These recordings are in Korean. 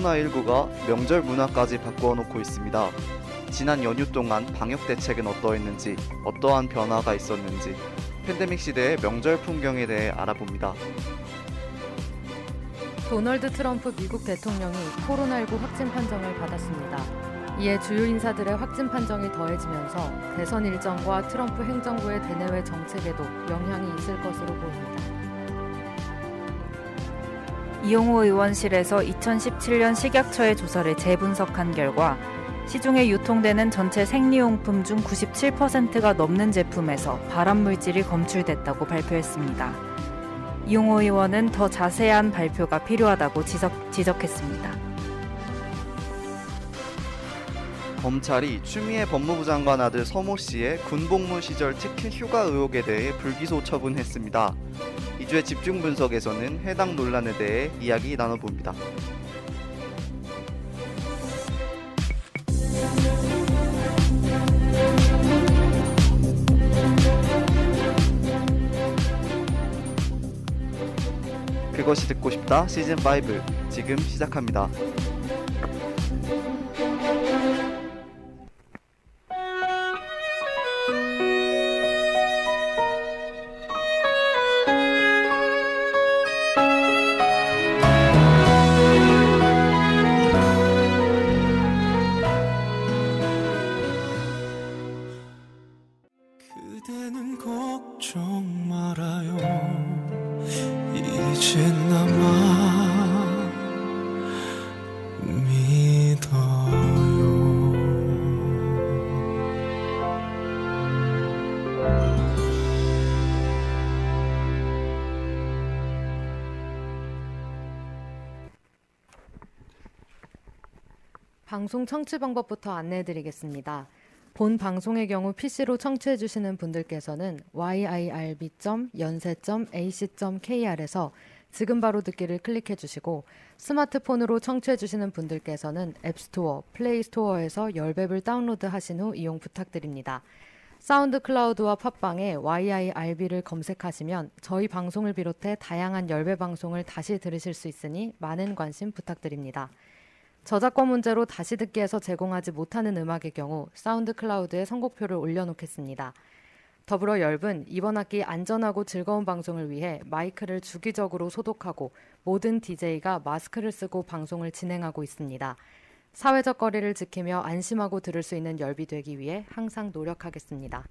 코로나19가 명절 문화까지 바꾸어 놓고 있습니다. 지난 연휴 동안 방역 대책은 어떠했는지, 어떠한 변화가 있었는지, 팬데믹 시대의 명절 풍경에 대해 알아봅니다. 도널드 트럼프 미국 대통령이 코로나19 확진 판정을 받았습니다. 이에 주요 인사들의 확진 판정이 더해지면서 대선 일정과 트럼프 행정부의 대내외 정책에도 영향이 있을 것으로 보입니다. 이용호 의원실에서 2017년 식약처의 조사를 재분석한 결과 시중에 유통되는 전체 생리용품 중 97%가 넘는 제품에서 발암물질이 검출됐다고 발표했습니다. 이용호 의원은 더 자세한 발표가 필요하다고 지적, 지적했습니다. 검찰이 추미애 법무부 장관 아들 서모 씨의 군복무 시절 특혜 휴가 의혹에 대해 불기소 처분했습니다. 이주의 집중 분석에서는 해당 논란에 대해 이야기 나눠봅니다. 그것이 듣고 싶다 시즌 5 지금 시작합니다. 방송 청취 방법부터 안내해 드리겠습니다. 본 방송의 경우 PC로 청취해 주시는 분들께서는 yirb.yonsei.ac.kr에서 지금 바로 듣기를 클릭해 주시고 스마트폰으로 청취해 주시는 분들께서는 앱스토어, 플레이스토어에서 열배를 다운로드 하신 후 이용 부탁드립니다. 사운드 클라우드와 팟빵에 YIRB를 검색하시면 저희 방송을 비롯해 다양한 열배 방송을 다시 들으실 수 있으니 많은 관심 부탁드립니다. 저작권 문제로 다시 듣기에서 제공하지 못하는 음악의 경우 사운드 클라우드에 선곡표를 올려놓겠습니다. 더불어 열분 이번 학기 안전하고 즐거운 방송을 위해 마이크를 주기적으로 소독하고 모든 DJ가 마스크를 쓰고 방송을 진행하고 있습니다. 사회적 거리를 지키며 안심하고 들을 수 있는 열비 되기 위해 항상 노력하겠습니다.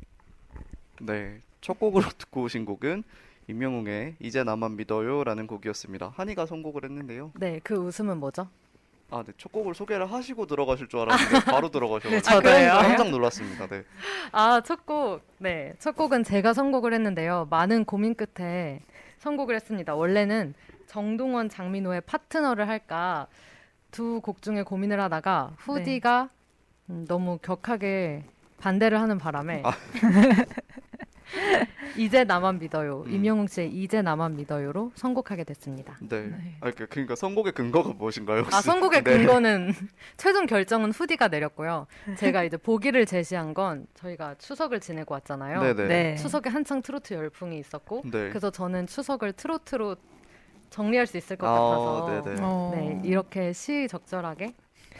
네, 첫 곡으로 듣고 오신 곡은 임영웅의 이제 나만 믿어요라는 곡이었습니다. 한이가 선곡을 했는데요. 네, 그 웃음은 뭐죠? 아, 네, 첫 곡을 소개를 하시고 들어가실 줄 알았는데 바로 들어가셔서 네, 저도요. 깜짝 놀랐습니다. 네. 아, 첫 곡. 네. 첫 곡은 제가 선곡을 했는데요. 많은 고민 끝에 선곡을 했습니다. 원래는 정동원, 장민호의 파트너를 할까 두 곡 중에 고민을 하다가 후디가 음, 너무 격하게 반대를 하는 바람에 아. 이제 나만 믿어요. 음. 임영웅 씨의 이제 나만 믿어요로 선곡하게 됐습니다. 네. 네. 아, 그- 그러니까 선곡의 근거가 무엇인가요? 아, 혹시? 선곡의 네. 근거는 최종 결정은 후디가 내렸고요. 제가 이제 보기를 제시한 건 저희가 추석을 지내고 왔잖아요. 네네. 네. 추석에 한창 트로트 열풍이 있었고 네. 그래서 저는 추석을 트로트로 정리할 수 있을 것 아, 같아서 네네. 어. 네, 이렇게 시적절하게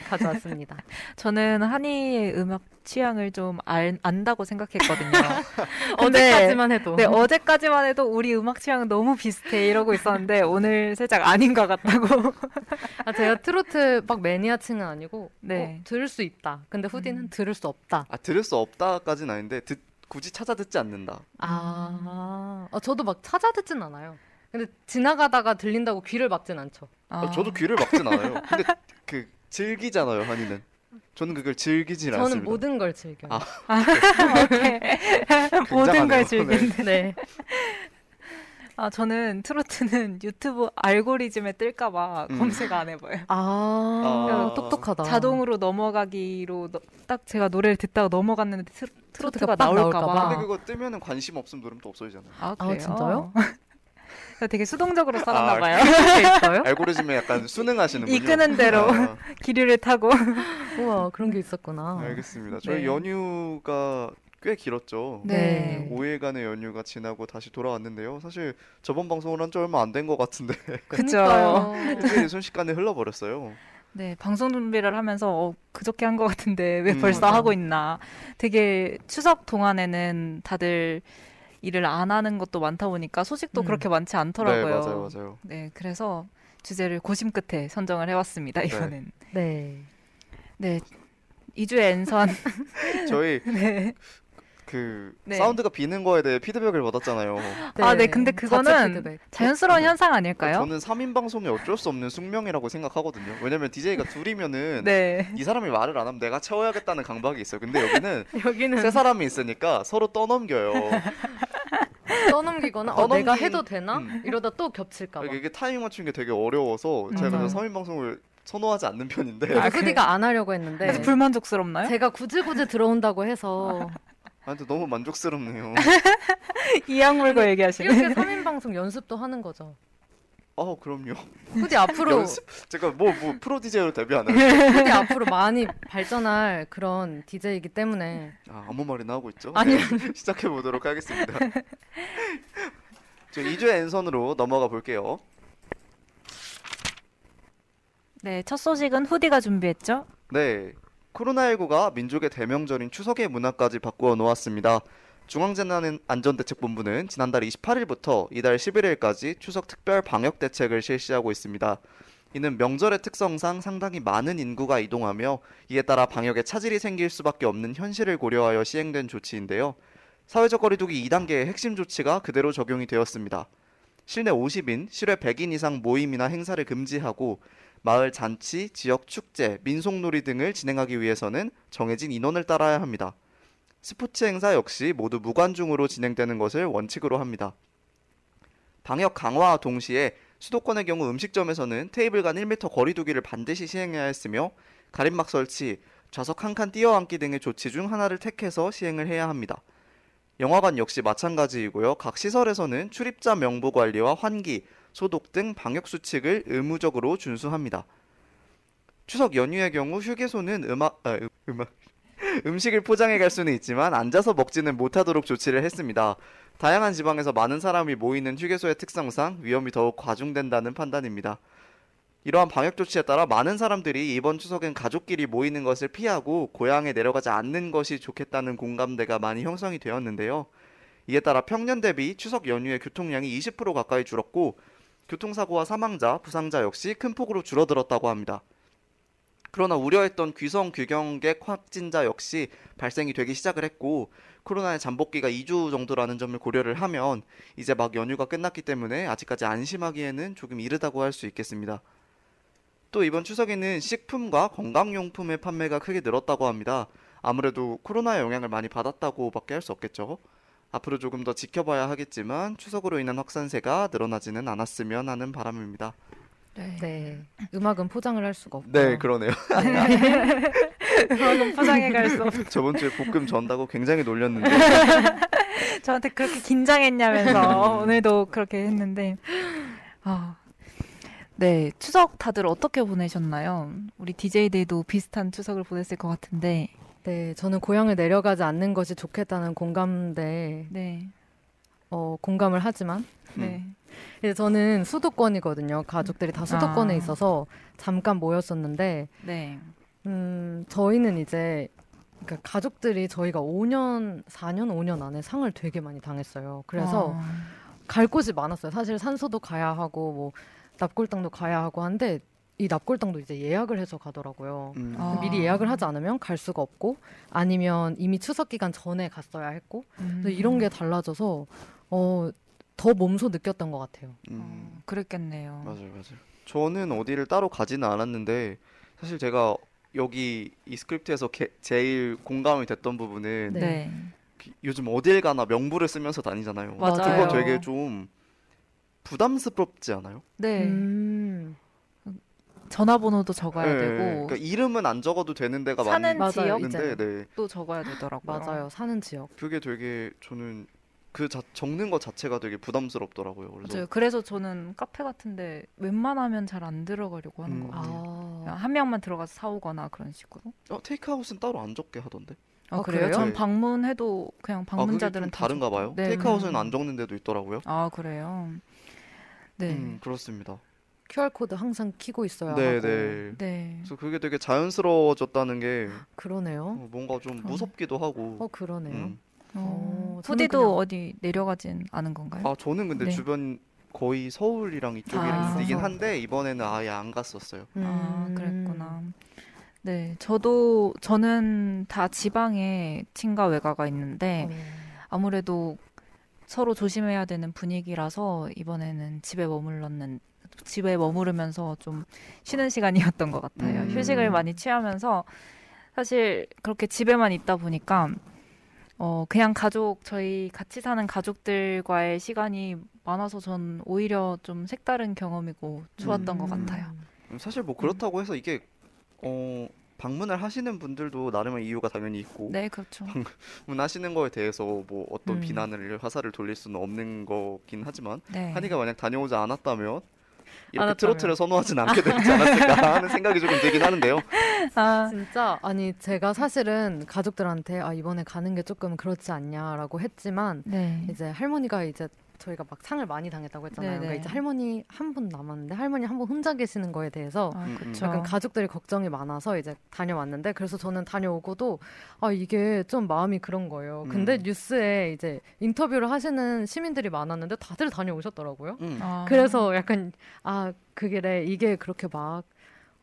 가져왔습니다. 저는 한이의 음악 취향을 좀 알, 안다고 생각했거든요. 어제까지만 해도 네, 어제까지만 해도 우리 음악 취향은 너무 비슷해 이러고 있었는데 오늘 살짝 아닌 것 같다고. 아, 제가 트로트 막 매니아층은 아니고 네. 어, 들을 수 있다. 근데 후디는 음. 들을 수 없다. 아, 들을 수 없다까지는 아닌데 듣, 굳이 찾아 듣지 않는다. 아, 어, 저도 막 찾아 듣진 않아요. 근데 지나가다가 들린다고 귀를 막진 않죠. 아, 저도 귀를 막진 않아요. 근데 그 즐기잖아요, 한이는. 저는 그걸 저는 않습니다. 모든 걸 즐겨요. 아. 모든 걸. 즐긴다. 네. 아 저는 트로트는 유튜브 알고리즘에 뜰까봐 음. 검색 안 해봐요. 아, 아. 똑똑하다. 자동으로 넘어가기로 너- 딱 제가 노래를 듣다가 넘어갔는데 트, 트로트가 트로트가 빡 나올까봐. 나올까봐. 근데 그거 뜨면은 관심 없으면 누르면 또 없어지잖아요. 아, 아, 그래요? 진짜요? 되게 수동적으로 살았나 아, 봐요. 그게 있어요? 알고리즘에 약간 수능하시는군요. 이끄는 대로 아, 기류를 타고. 우와, 그런 게 있었구나. 알겠습니다. 저희 네. 연휴가 꽤 길었죠. 네. 5일간의 연휴가 지나고 다시 돌아왔는데요. 사실 저번 방송을 한 지 얼마 안 된 것 같은데 그죠. 그러니까요. 일주일이 순식간에 흘러버렸어요. 네, 방송 준비를 하면서 어, 그저께 한 것 같은데 왜 음, 벌써 맞아. 하고 있나. 되게 추석 동안에는 다들 일을 안 하는 것도 많다 보니까 소식도 음. 그렇게 많지 네, 않더라고요. 맞아요, 맞아요. 네, 그래서 주제를 고심 끝에 선정을 해왔습니다. 이번엔. 네. 네. 2주의 엔선. 저희 네. 그 네. 사운드가 비는 거에 대해 피드백을 받았잖아요. 아, 네, 근데 자체 그거는 피드백. 자연스러운 현상 아닐까요? 저는 3인 방송이 어쩔 수 없는 숙명이라고 생각하거든요. 왜냐면 DJ가 둘이면은 네. 이 사람이 말을 안 하면 내가 채워야겠다는 강박이 있어요. 근데 여기는 여기는 세 사람이 있으니까 서로 떠넘겨요. 떠넘기거나 어, 내가 해도 되나? 음. 이러다 또 겹칠까 봐. 이게 타이밍 맞추는 게 되게 어려워서 제가 맞아요. 3인 방송을 선호하지 않는 편인데 그래서 아, 후디가 안 하려고 했는데 그래서 불만족스럽나요? 제가 굳이 굳이 들어온다고 해서 아, 근데 너무 만족스럽네요. 이 악 물고 얘기하시는. 이렇게 3인 방송 연습도 하는 거죠. 아, 그럼요. 후디 앞으로 연습? 제가 뭐, 뭐 프로 DJ로 데뷔하나요? 후디 앞으로 많이 발전할 그런 DJ이기 때문에 아, 아무 말이나 하고 있죠? 아니요. 네, 시작해 보도록 하겠습니다. 저 2주의 엔선으로 넘어가 볼게요. 네, 첫 소식은 후디가 준비했죠? 네. 코로나19가 민족의 대명절인 추석의 문화까지 바꾸어 놓았습니다. 중앙재난안전대책본부는 지난달 28일부터 이달 11일까지 추석 특별 방역 대책을 실시하고 있습니다. 이는 명절의 특성상 상당히 많은 인구가 이동하며 이에 따라 방역에 차질이 생길 수밖에 없는 현실을 고려하여 시행된 조치인데요. 사회적 거리두기 2단계의 핵심 조치가 그대로 적용이 되었습니다. 실내 50인, 실외 100인 이상 모임이나 행사를 금지하고 마을 잔치, 지역 축제, 민속놀이 등을 진행하기 위해서는 정해진 인원을 따라야 합니다. 스포츠 행사 역시 모두 무관중으로 진행되는 것을 원칙으로 합니다. 방역 강화와 동시에 수도권의 경우 음식점에서는 테이블 간 1m 거리두기를 반드시 시행해야 했으며 가림막 설치, 좌석 한 칸 띄어앉기 등의 조치 중 하나를 택해서 시행을 해야 합니다. 영화관 역시 마찬가지이고요. 각 시설에서는 출입자 명부 관리와 환기, 소독 등 방역 수칙을 의무적으로 준수합니다. 추석 연휴의 경우 휴게소는 음악 아, 음- 음악 음식을 포장해 갈 수는 있지만 앉아서 먹지는 못하도록 조치를 했습니다. 다양한 지방에서 많은 사람이 모이는 휴게소의 특성상 위험이 더욱 과중된다는 판단입니다. 이러한 방역 조치에 따라 많은 사람들이 이번 추석엔 가족끼리 모이는 것을 피하고 고향에 내려가지 않는 것이 좋겠다는 공감대가 많이 형성이 되었는데요. 이에 따라 평년 대비 추석 연휴의 교통량이 20% 가까이 줄었고 교통사고와 사망자, 부상자 역시 큰 폭으로 줄어들었다고 합니다. 그러나 우려했던 귀성 귀경객 확진자 역시 발생이 되기 시작을 했고 코로나의 잠복기가 2주 정도라는 점을 고려를 하면 이제 막 연휴가 끝났기 때문에 아직까지 안심하기에는 조금 이르다고 할 수 있겠습니다. 또 이번 추석에는 식품과 건강용품의 판매가 크게 늘었다고 합니다. 아무래도 코로나의 영향을 많이 받았다고밖에 할 수 없겠죠. 앞으로 조금 더 지켜봐야 하겠지만 추석으로 인한 확산세가 늘어나지는 않았으면 하는 바람입니다. 네. 음악은 포장을 할 수가 없고. 네, 그러네요. 음악은 포장해 갈 수 없. 저번 주에 볶음 전다고 굉장히 놀렸는데 저한테 그렇게 긴장했냐면서 오늘도 그렇게 했는데. 아. 네, 추석 다들 어떻게 보내셨나요? 우리 DJ들도 비슷한 추석을 보냈을 것 같은데. 네, 저는 고향을 내려가지 않는 것이 좋겠다는 공감대, 네. 어, 공감을 하지만 네. 이제 저는 수도권이거든요. 가족들이 다 수도권에 아. 있어서 잠깐 모였었는데, 네. 음, 저희는 이제 그러니까 가족들이 저희가 5년, 4년, 5년 안에 상을 되게 많이 당했어요. 그래서 어. 갈 곳이 많았어요. 사실 산소도 가야 하고 뭐 납골당도 가야 하고 한데 이 납골당도 이제 예약을 해서 가더라고요. 음, 아. 미리 예약을 하지 않으면 갈 수가 없고 아니면 이미 추석 기간 전에 갔어야 했고 음. 이런 게 달라져서 어, 더 몸소 느꼈던 것 같아요. 음, 어, 그랬겠네요. 맞아요, 맞아요. 저는 어디를 따로 가지는 않았는데 사실 제가 여기 이 스크립트에서 게- 제일 공감이 됐던 부분은 네. 네. 그 요즘 어딜 가나 명부를 쓰면서 다니잖아요. 맞아요. 그거 되게 좀 부담스럽지 않아요? 네. 음, 전화번호도 적어야 네, 되고 그러니까 이름은 안 적어도 되는 데가 사는 맞아요, 지역 많은데, 이제는. 네, 또 적어야 되더라고요. 맞아요. 사는 지역. 그게 되게 저는 그 자, 적는 것 자체가 되게 부담스럽더라고요. 그래서 맞아요. 그래서 저는 카페 같은데 웬만하면 잘 안 들어가려고 하는 음. 것 같아요. 그냥 아, 한 명만 들어가서 사오거나 그런 식으로. 어, 테이크아웃은 따로 안 적게 하던데. 아, 어, 그래요? 그래요? 전 네. 방문해도 그냥 아, 방문자들은 다 다른가 적고. 봐요. 네. 테이크아웃은 안 적는 데도 있더라고요. 아 그래요. 네. 음, 그렇습니다. QR 코드 항상 키고 있어야 네, 하고. 네. 네. 그래서 그게 되게 자연스러워졌다는 게 그러네요. 어, 뭔가 좀 그럼. 무섭기도 하고. 어 그러네요. 음. 어, 저는 후디도 그냥- 어디 내려가진 않은 건가요? 아 저는 근데 네. 주변 거의 서울이랑 이쪽이랑 아. 한데 이번에는 아예 안 갔었어요. 아, 음. 그랬구나. 네, 저도 저는 다 지방에 친가 외가가 있는데 어. 아무래도 서로 조심해야 되는 분위기라서 이번에는 집에 머물렀는 집에 머무르면서 좀 쉬는 시간이었던 것 같아요. 음. 휴식을 많이 취하면서 사실 그렇게 집에만 있다 보니까 어 그냥 가족 저희 같이 사는 가족들과의 시간이 많아서 전 오히려 좀 색다른 경험이고 좋았던 것 음. 같아요. 음, 사실 뭐 그렇다고 해서 이게 어 방문을 하시는 분들도 나름의 이유가 당연히 있고 네, 그렇죠. 방문하시는 거에 대해서 뭐 어떤 음. 비난을 화살을 돌릴 수는 없는 거긴 하지만 네. 한이가 만약 다녀오지 않았다면 이렇게. 트로트를 선호하진 않게 되지 않았을까 하는 생각이 조금 들긴 하는데요. 아, 진짜 아니 제가 사실은 가족들한테 아 이번에 가는 게 조금 그렇지 않냐라고 했지만 네. 이제 할머니가 이제 저희가 막 상을 많이 당했다고 했잖아요. 네네. 그러니까 이제 할머니 한 분 남았는데 할머니 한 분 혼자 계시는 거에 대해서 아, 음, 그렇죠. 약간 가족들이 걱정이 많아서 이제 다녀왔는데 그래서 저는 다녀오고도 아 이게 좀 마음이 그런 거예요. 근데 음. 뉴스에 이제 인터뷰를 하시는 시민들이 많았는데 다들 다녀오셨더라고요. 음. 아. 그래서 약간 아 그게 이게 그렇게 막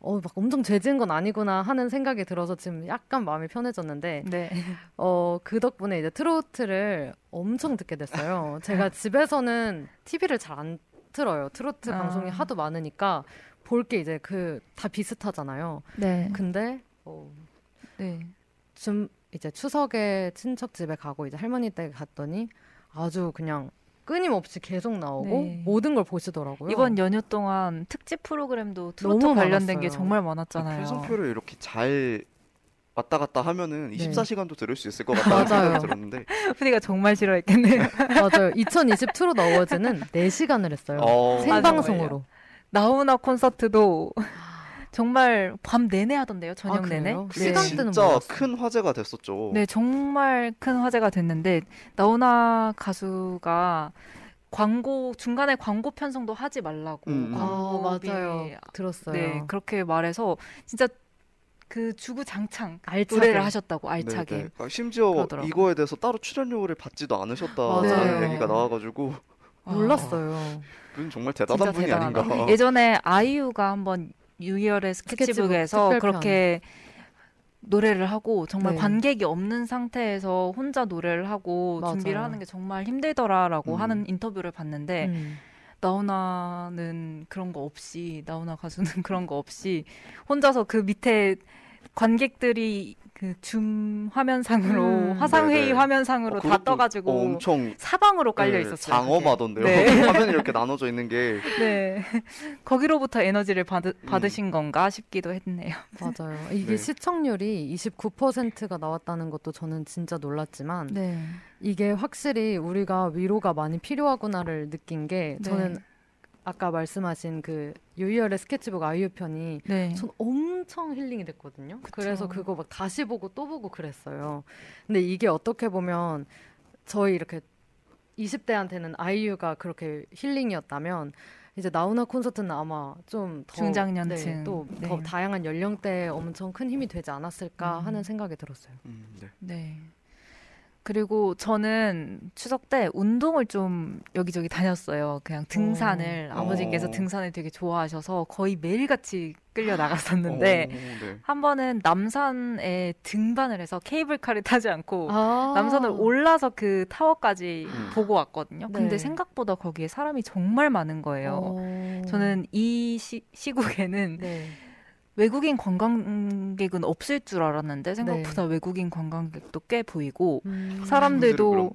어, 막 엄청 죄지은 건 아니구나 하는 생각이 들어서 지금 약간 마음이 편해졌는데, 네. 어, 그 덕분에 이제 트로트를 엄청 듣게 됐어요. 제가 집에서는 TV를 잘 안 틀어요. 트로트 아. 방송이 하도 많으니까 볼 게 이제 그 다 비슷하잖아요. 네. 근데, 어, 네. 좀 이제 추석에 친척 집에 가고 이제 할머니 댁에 갔더니 아주 그냥 끊임없이 계속 나오고 네. 모든 걸 보시더라고요. 이번 연휴 동안 특집 프로그램도 트로트 너무 관련된 게. 정말 많았잖아요. 편성표를 이렇게 잘 왔다 갔다 하면은 네. 24시간도 들을 수 있을 것 같다는 생각이. 들었는데 후디가 정말 싫어했겠네요. 맞아요. 2020 트롯 어워즈는 4시간을 했어요. 어, 생방송으로. 나훈아 콘서트도 정말 밤 내내 하던데요. 저녁 아, 내내. 네. 시간대는 진짜 몰랐어요. 큰 화제가 됐었죠. 네, 정말 큰 화제가 됐는데 나훈아 가수가 광고 중간에 광고 편성도 하지 말라고 음, 음. 아, 광고비 맞아요. 들었어요. 네, 그렇게 말해서 진짜 그 주구장창 알차게. 노래를 하셨다고 네, 알차게. 네. 아, 심지어 그러더라고요. 이거에 대해서 따로 출연료를 받지도 않으셨다는 맞아요. 얘기가 나와가지고 몰랐어요. 그분 정말 대단한 분이 대단하다. 아닌가. 예전에 아이유가 한번 유이얼의 스케치북에서 스케치북 그렇게 노래를 하고 정말 네. 관객이 없는 상태에서 혼자 노래를 하고 맞아요. 준비를 하는 게 정말 힘들더라라고 음. 하는 인터뷰를 봤는데 음. 나훈아는 그런 거 없이 나훈아 가수는 그런 거 없이 혼자서 그 밑에 관객들이 그 줌 화면상으로 음. 화상 회의 네네. 화면상으로 어, 다 그것도 떠가지고 어, 엄청 사방으로 깔려 네, 있었어요. 장엄하던데요. 네. 화면이 이렇게 나눠져 있는 게 네. 거기로부터 에너지를 받으, 음. 받으신 건가 싶기도 했네요. 맞아요. 이게 네. 시청률이 29%가 나왔다는 것도 저는 진짜 놀랐지만 네. 이게 확실히 우리가 위로가 많이 필요하구나를 느낀 게 네. 저는 아까 말씀하신 그 유이열의 스케치북 아이유 편이 네. 전 엄청 힐링이 됐거든요. 그쵸. 그래서 그거 막 다시 보고 또 보고 그랬어요. 근데 이게 어떻게 보면 저희 이렇게 20대한테는 아이유가 그렇게 힐링이었다면 이제 나훈아 콘서트는 아마 좀 더 중장년층. 또더 네. 다양한 연령대에 엄청 큰 힘이 되지 않았을까 음. 하는 생각이 들었어요. 음, 네. 네. 그리고 저는 추석 때 운동을 좀 여기저기 다녔어요. 그냥 등산을 어. 아버지께서 어. 등산을 되게 좋아하셔서 거의 매일같이 끌려 나갔었는데 어, 네. 한 번은 남산에 등반을 해서 케이블카를 타지 않고 아. 남산을 올라서 그 타워까지 음. 보고 왔거든요. 근데 네. 생각보다 거기에 사람이 정말 많은 거예요. 어. 저는 이 시, 시국에는 네. 외국인 관광객은 없을 줄 알았는데 생각보다 외국인 관광객도 꽤 보이고 음. 사람들도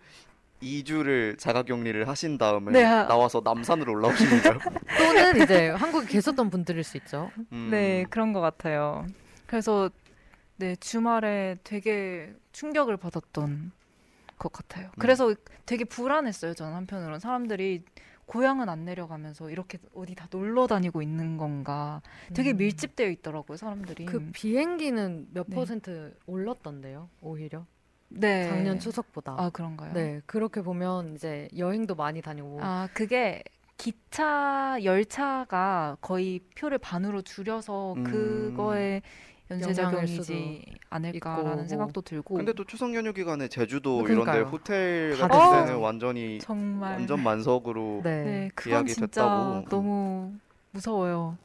2주를 자가격리를 하신 다음에 네, 하- 나와서 남산으로 올라오신 건가요? 또는 이제 한국에 계셨던 분들일 수 있죠. 음, 네 그런 것 같아요. 그래서 네 주말에 되게 충격을 받았던 것 같아요. 음. 그래서 되게 불안했어요. 저는 한편으로는 사람들이 고향은 안 내려가면서 이렇게 어디 다 놀러 다니고 있는 건가 되게 음. 밀집되어 있더라고요 사람들이. 그 비행기는 몇 네. 퍼센트 올랐던데요, 오히려 네. 작년 추석보다. 아 그런가요? 네, 그렇게 보면 이제 여행도 많이 다니고. 아 그게 기차 열차가 거의 표를 반으로 줄여서 음. 그거에 연쇄작용이지 않을까라는 있고. 생각도 들고 근데 또 추석 연휴 기간에 제주도 그러니까요. 이런데 호텔 다 같은 됐어요. 데는 완전히 정말 완전 만석으로 네. 네, 진짜 됐다고. 너무 무서워요.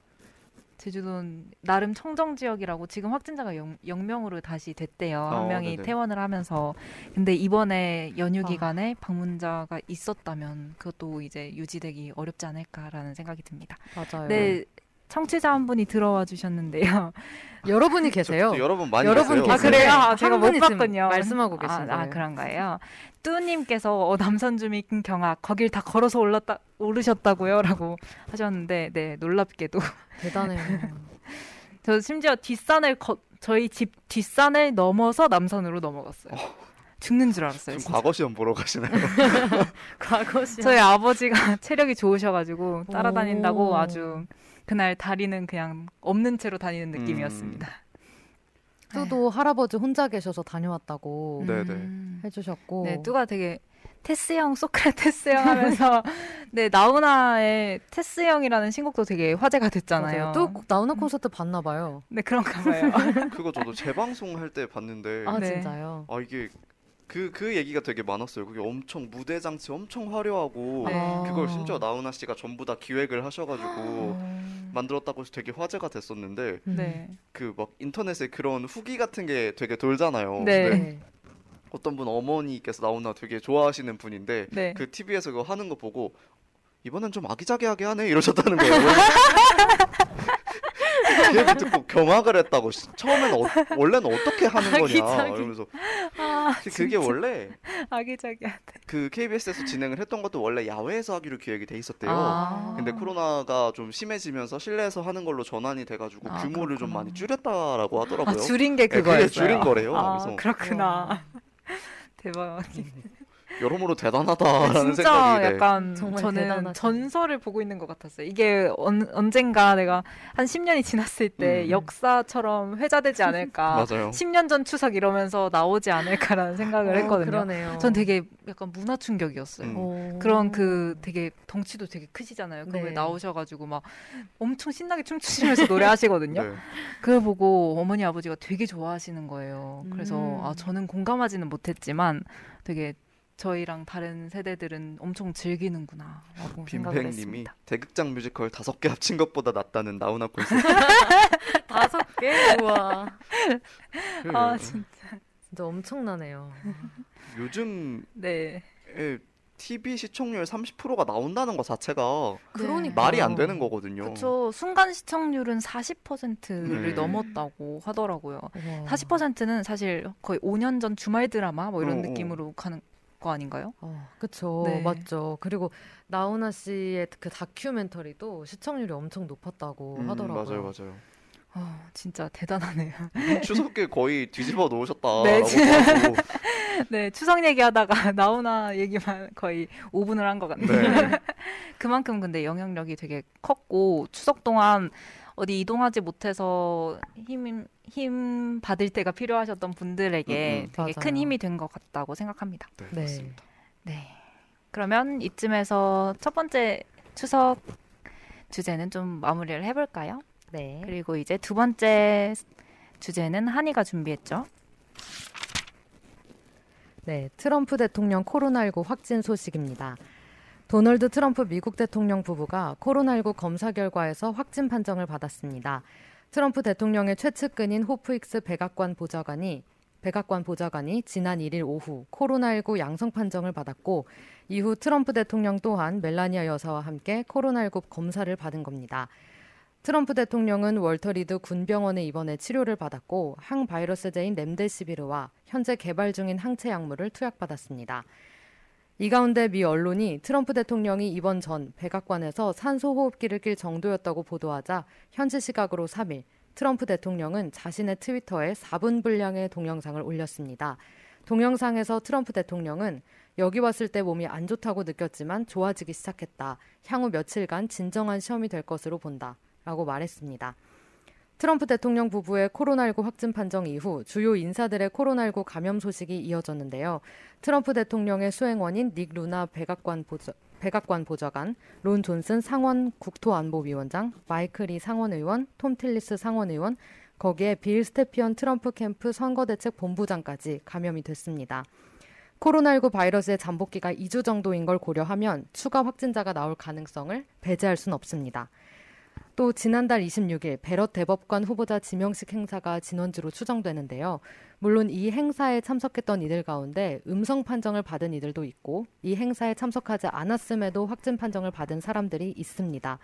제주도는 나름 청정 지역이라고 지금 확진자가 영, 0명으로 다시 됐대요. 어, 한 명이 네네. 퇴원을 하면서. 근데 이번에 연휴 아. 기간에 방문자가 있었다면 그것도 이제 유지되기 어렵지 않을까라는 생각이 듭니다. 맞아요. 네, 청취자 한 분이 들어와 주셨는데요. 여러분 계세요. 저- 저 여러분 많이 여러분 계세요. 아. 그래요? 아, 한 제가 못 봤군요. 말씀하고 계신 아. 아, 그런가요? 뚜님께서 어, 남선 주민 경악 거길 다 걸어서 올랐다 오르셨다고요라고 하셨는데 네 놀랍게도 대단해요. 저 심지어 뒷산을 거, 저희 집 뒷산을 넘어서 남산으로 넘어갔어요. 죽는 줄 알았어요. 지금 진짜. 과거 시험 보러 가시나요? 과거 시 저희 아버지가 체력이 좋으셔가지고 따라다닌다고 오. 아주 그날 다리는 그냥 없는 채로 다니는 음. 느낌이었습니다. 또도 할아버지 혼자 계셔서 다녀왔다고 네, 네. 음. 해주셨고 네, 뚜가 되게 테스 형, 소크라테스 형 하면서 네, 나훈아의 테스 형이라는 신곡도 되게 화제가 됐잖아요. 맞아요. 또 나훈아 콘서트 봤나 봐요. 네, 그런가 봐요. 그거 저도 재방송 할 때 봤는데 아 네. 진짜요? 아 이게 그 그 얘기가 되게 많았어요. 그게 엄청 무대 장치 엄청 화려하고 네. 아. 그걸 심지어 나훈아 씨가 전부 다 기획을 하셔가지고 음. 만들었다고 해서 되게 화제가 됐었는데 음. 네. 그 막 인터넷에 그런 후기 같은 게 되게 돌잖아요. 네. 근데 네. 어떤 분 어머니께서 나훈아 되게 좋아하시는 분인데 네. 그 TV에서 그거 하는 거 보고 이번엔 좀 아기자기하게 하네 이러셨다는 거예요. 그 얘기 듣고 경악을 했다고 시- 처음에는 어, 원래는 어떻게 하는 거냐 아기자기. 이러면서 아, 그게 진짜 원래 아기자기한데. 그 KBS에서 진행을 했던 것도 원래 야외에서 하기로 기획이 돼 있었대요. 아. 근데 코로나가 좀 심해지면서 실내에서 하는 걸로 전환이 돼가지고 아, 규모를 좀 그렇구나. 많이 줄였다라고 하더라고요. 아, 줄인 게 네, 그게 그거였어요. 줄인 거래요. 아, 그래서 그렇구나. 대박. 여러모로 대단하다라는 진짜 생각이 네. 약간 정말 저는 대단하시네. 전설을 보고 있는 것 같았어요. 이게 언, 언젠가 내가 한 10년이 지났을 때 음. 역사처럼 회자되지 않을까. 맞아요. 10년 전 추석 이러면서 나오지 않을까라는 생각을 어, 했거든요. 그러네요. 전 되게 약간 문화 충격이었어요. 음. 오. 그런 그 되게 덩치도 되게 크시잖아요. 그거에 네. 나오셔가지고 막 엄청 신나게 춤추시면서 노래하시거든요. 네. 그걸 보고 어머니 아버지가 되게 좋아하시는 거예요. 그래서 음. 아 저는 공감하지는 못했지만 되게 저희랑 다른 세대들은 엄청 즐기는구나라고 생각을 빈팽님이. 대극장 뮤지컬 다섯 개 합친 것보다 낫다는 나훈아 콘서트. 다섯 개? 우와. 아 진짜. 진짜 엄청나네요. 요즘에 네. TV 시청률 30%가 나온다는 것 자체가 그러니까 말이 안 되는 거거든요. 그렇죠. 순간 시청률은 40%를 네. 넘었다고 하더라고요. 우와. 40%는 사실 거의 5년 전 주말 드라마 뭐 이런 어, 어. 느낌으로 가는 거 아닌가요? 어, 그쵸. 네. 맞죠. 그리고 나훈아 씨의 그 다큐멘터리도 시청률이 엄청 높았다고 음, 하더라고요. 맞아요, 맞아요. 어, 진짜 대단하네요. 추석에 거의 뒤집어 놓으셨다라고 네, 하고. 네, 추석 얘기하다가 나훈아 얘기만 거의 5분을 한 것 같네요. 네. 그만큼 근데 영향력이 되게 컸고 추석 동안 어디 이동하지 못해서 힘, 힘 받을 때가 필요하셨던 분들에게 음, 음. 되게 맞아요. 큰 힘이 된 것 같다고 생각합니다. 네, 네. 맞습니다. 네. 그러면 이쯤에서 첫 번째 추석 주제는 좀 마무리를 해볼까요? 네. 그리고 이제 두 번째 주제는 한이가 준비했죠. 네, 트럼프 대통령 코로나19 확진 소식입니다. 도널드 트럼프 미국 대통령 부부가 코로나19 검사 결과에서 확진 판정을 받았습니다. 트럼프 대통령의 최측근인 호프 힉스 백악관 보좌관이 백악관 보좌관이 지난 1일 오후 코로나19 양성 판정을 받았고 이후 트럼프 대통령 또한 멜라니아 여사와 함께 코로나19 검사를 받은 겁니다. 트럼프 대통령은 월터 리드 군병원에 입원해 치료를 받았고 항바이러스제인 렘데시비르와 현재 개발 중인 항체 약물을 투약받았습니다. 이 가운데 미 언론이 트럼프 대통령이 입원 전 백악관에서 산소호흡기를 낄 정도였다고 보도하자 현지 시각으로 3일 트럼프 대통령은 자신의 트위터에 4분 분량의 동영상을 올렸습니다. 동영상에서 트럼프 대통령은 여기 왔을 때 몸이 안 좋다고 느꼈지만 좋아지기 시작했다. 향후 며칠간 진정한 시험이 될 것으로 본다. 라고 말했습니다. 트럼프 대통령 부부의 코로나19 확진 판정 이후 주요 인사들의 코로나19 감염 소식이 이어졌는데요. 트럼프 대통령의 수행원인 닉 루나 백악관 보좌, 백악관 보좌관, 론 존슨 상원 국토안보위원장, 마이클 리 상원의원, 톰 틸리스 상원의원, 거기에 빌 스테피언 트럼프 캠프 선거대책 본부장까지 감염이 됐습니다. 코로나19 바이러스의 잠복기가 2주 정도인 걸 고려하면 추가 확진자가 나올 가능성을 배제할 수는 없습니다. 또 지난달 26일 베럿 대법관 후보자 지명식 행사가 진원지로 추정되는데요. 물론 이 행사에 참석했던 이들 가운데 음성 판정을 받은 이들도 있고 이 행사에 참석하지 않았음에도 확진 판정을 받은 사람들이 있습니다.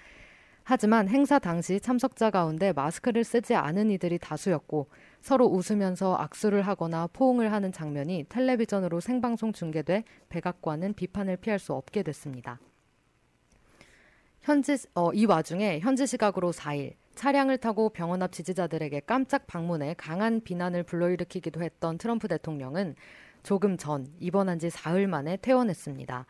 하지만 행사 당시 참석자 가운데 마스크를 쓰지 않은 이들이 다수였고 서로 웃으면서 악수를 하거나 포옹을 하는 장면이 텔레비전으로 생방송 중계돼 백악관은 비판을 피할 수 없게 됐습니다. 현지 어, 이 와중에 현지 시각으로 4일 차량을 타고 병원 앞 지지자들에게 깜짝 방문해 강한 비난을 불러일으키기도 했던 트럼프 대통령은 조금 전 입원한 지 사흘 만에 퇴원했습니다.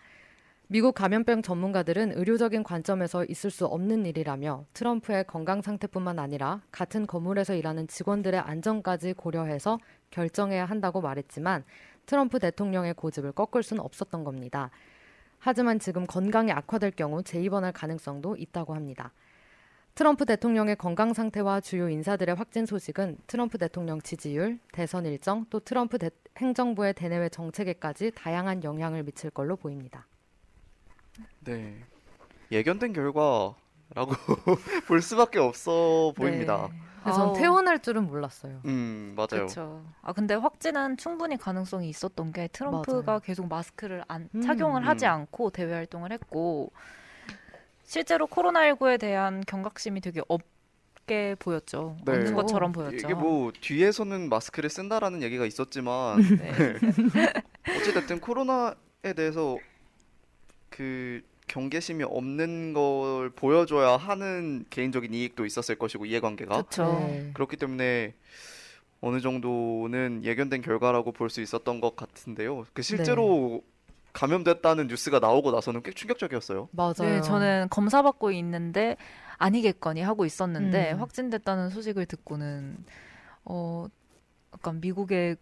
미국 감염병 전문가들은 의료적인 관점에서 있을 수 없는 일이라며 트럼프의 건강 상태뿐만 아니라 같은 건물에서 일하는 직원들의 안전까지 고려해서 결정해야 한다고 말했지만 트럼프 대통령의 고집을 꺾을 수는 없었던 겁니다. 하지만 지금 건강이 악화될 경우 재입원할 가능성도 있다고 합니다. 트럼프 대통령의 건강 상태와 주요 인사들의 확진 소식은 트럼프 대통령 지지율, 대선 일정, 또 트럼프 대, 행정부의 대내외 정책에까지 다양한 영향을 미칠 걸로 보입니다. 네. 예견된 결과라고 볼 수밖에 없어 보입니다. 네. 근데 전 아우, 퇴원할 줄은 몰랐어요. 음, 맞아요. 그렇죠. 아 근데 확진은 충분히 가능성이 있었던 게 트럼프가 맞아요. 계속 마스크를 안 음. 착용을 하지 음. 않고 대외 활동을 했고 실제로 코로나19에 대한 경각심이 되게 없게 보였죠. 네. 없는 것처럼 보였죠. 이게 뭐 뒤에서는 마스크를 쓴다라는 얘기가 있었지만 네. 어찌됐든 코로나에 대해서 그 경계심이 없는 걸 보여줘야 하는 개인적인 이익도 있었을 것이고 이해관계가 그렇죠. 네. 그렇기 때문에 어느 정도는 예견된 결과라고 볼 수 있었던 것 같은데요. 그 실제로 감염됐다는 뉴스가 나오고 나서는 꽤 충격적이었어요. 맞아요. 네, 저는 검사 받고 있는데 아니겠거니 하고 있었는데 음. 확진됐다는 소식을 듣고는 어 약간 미국의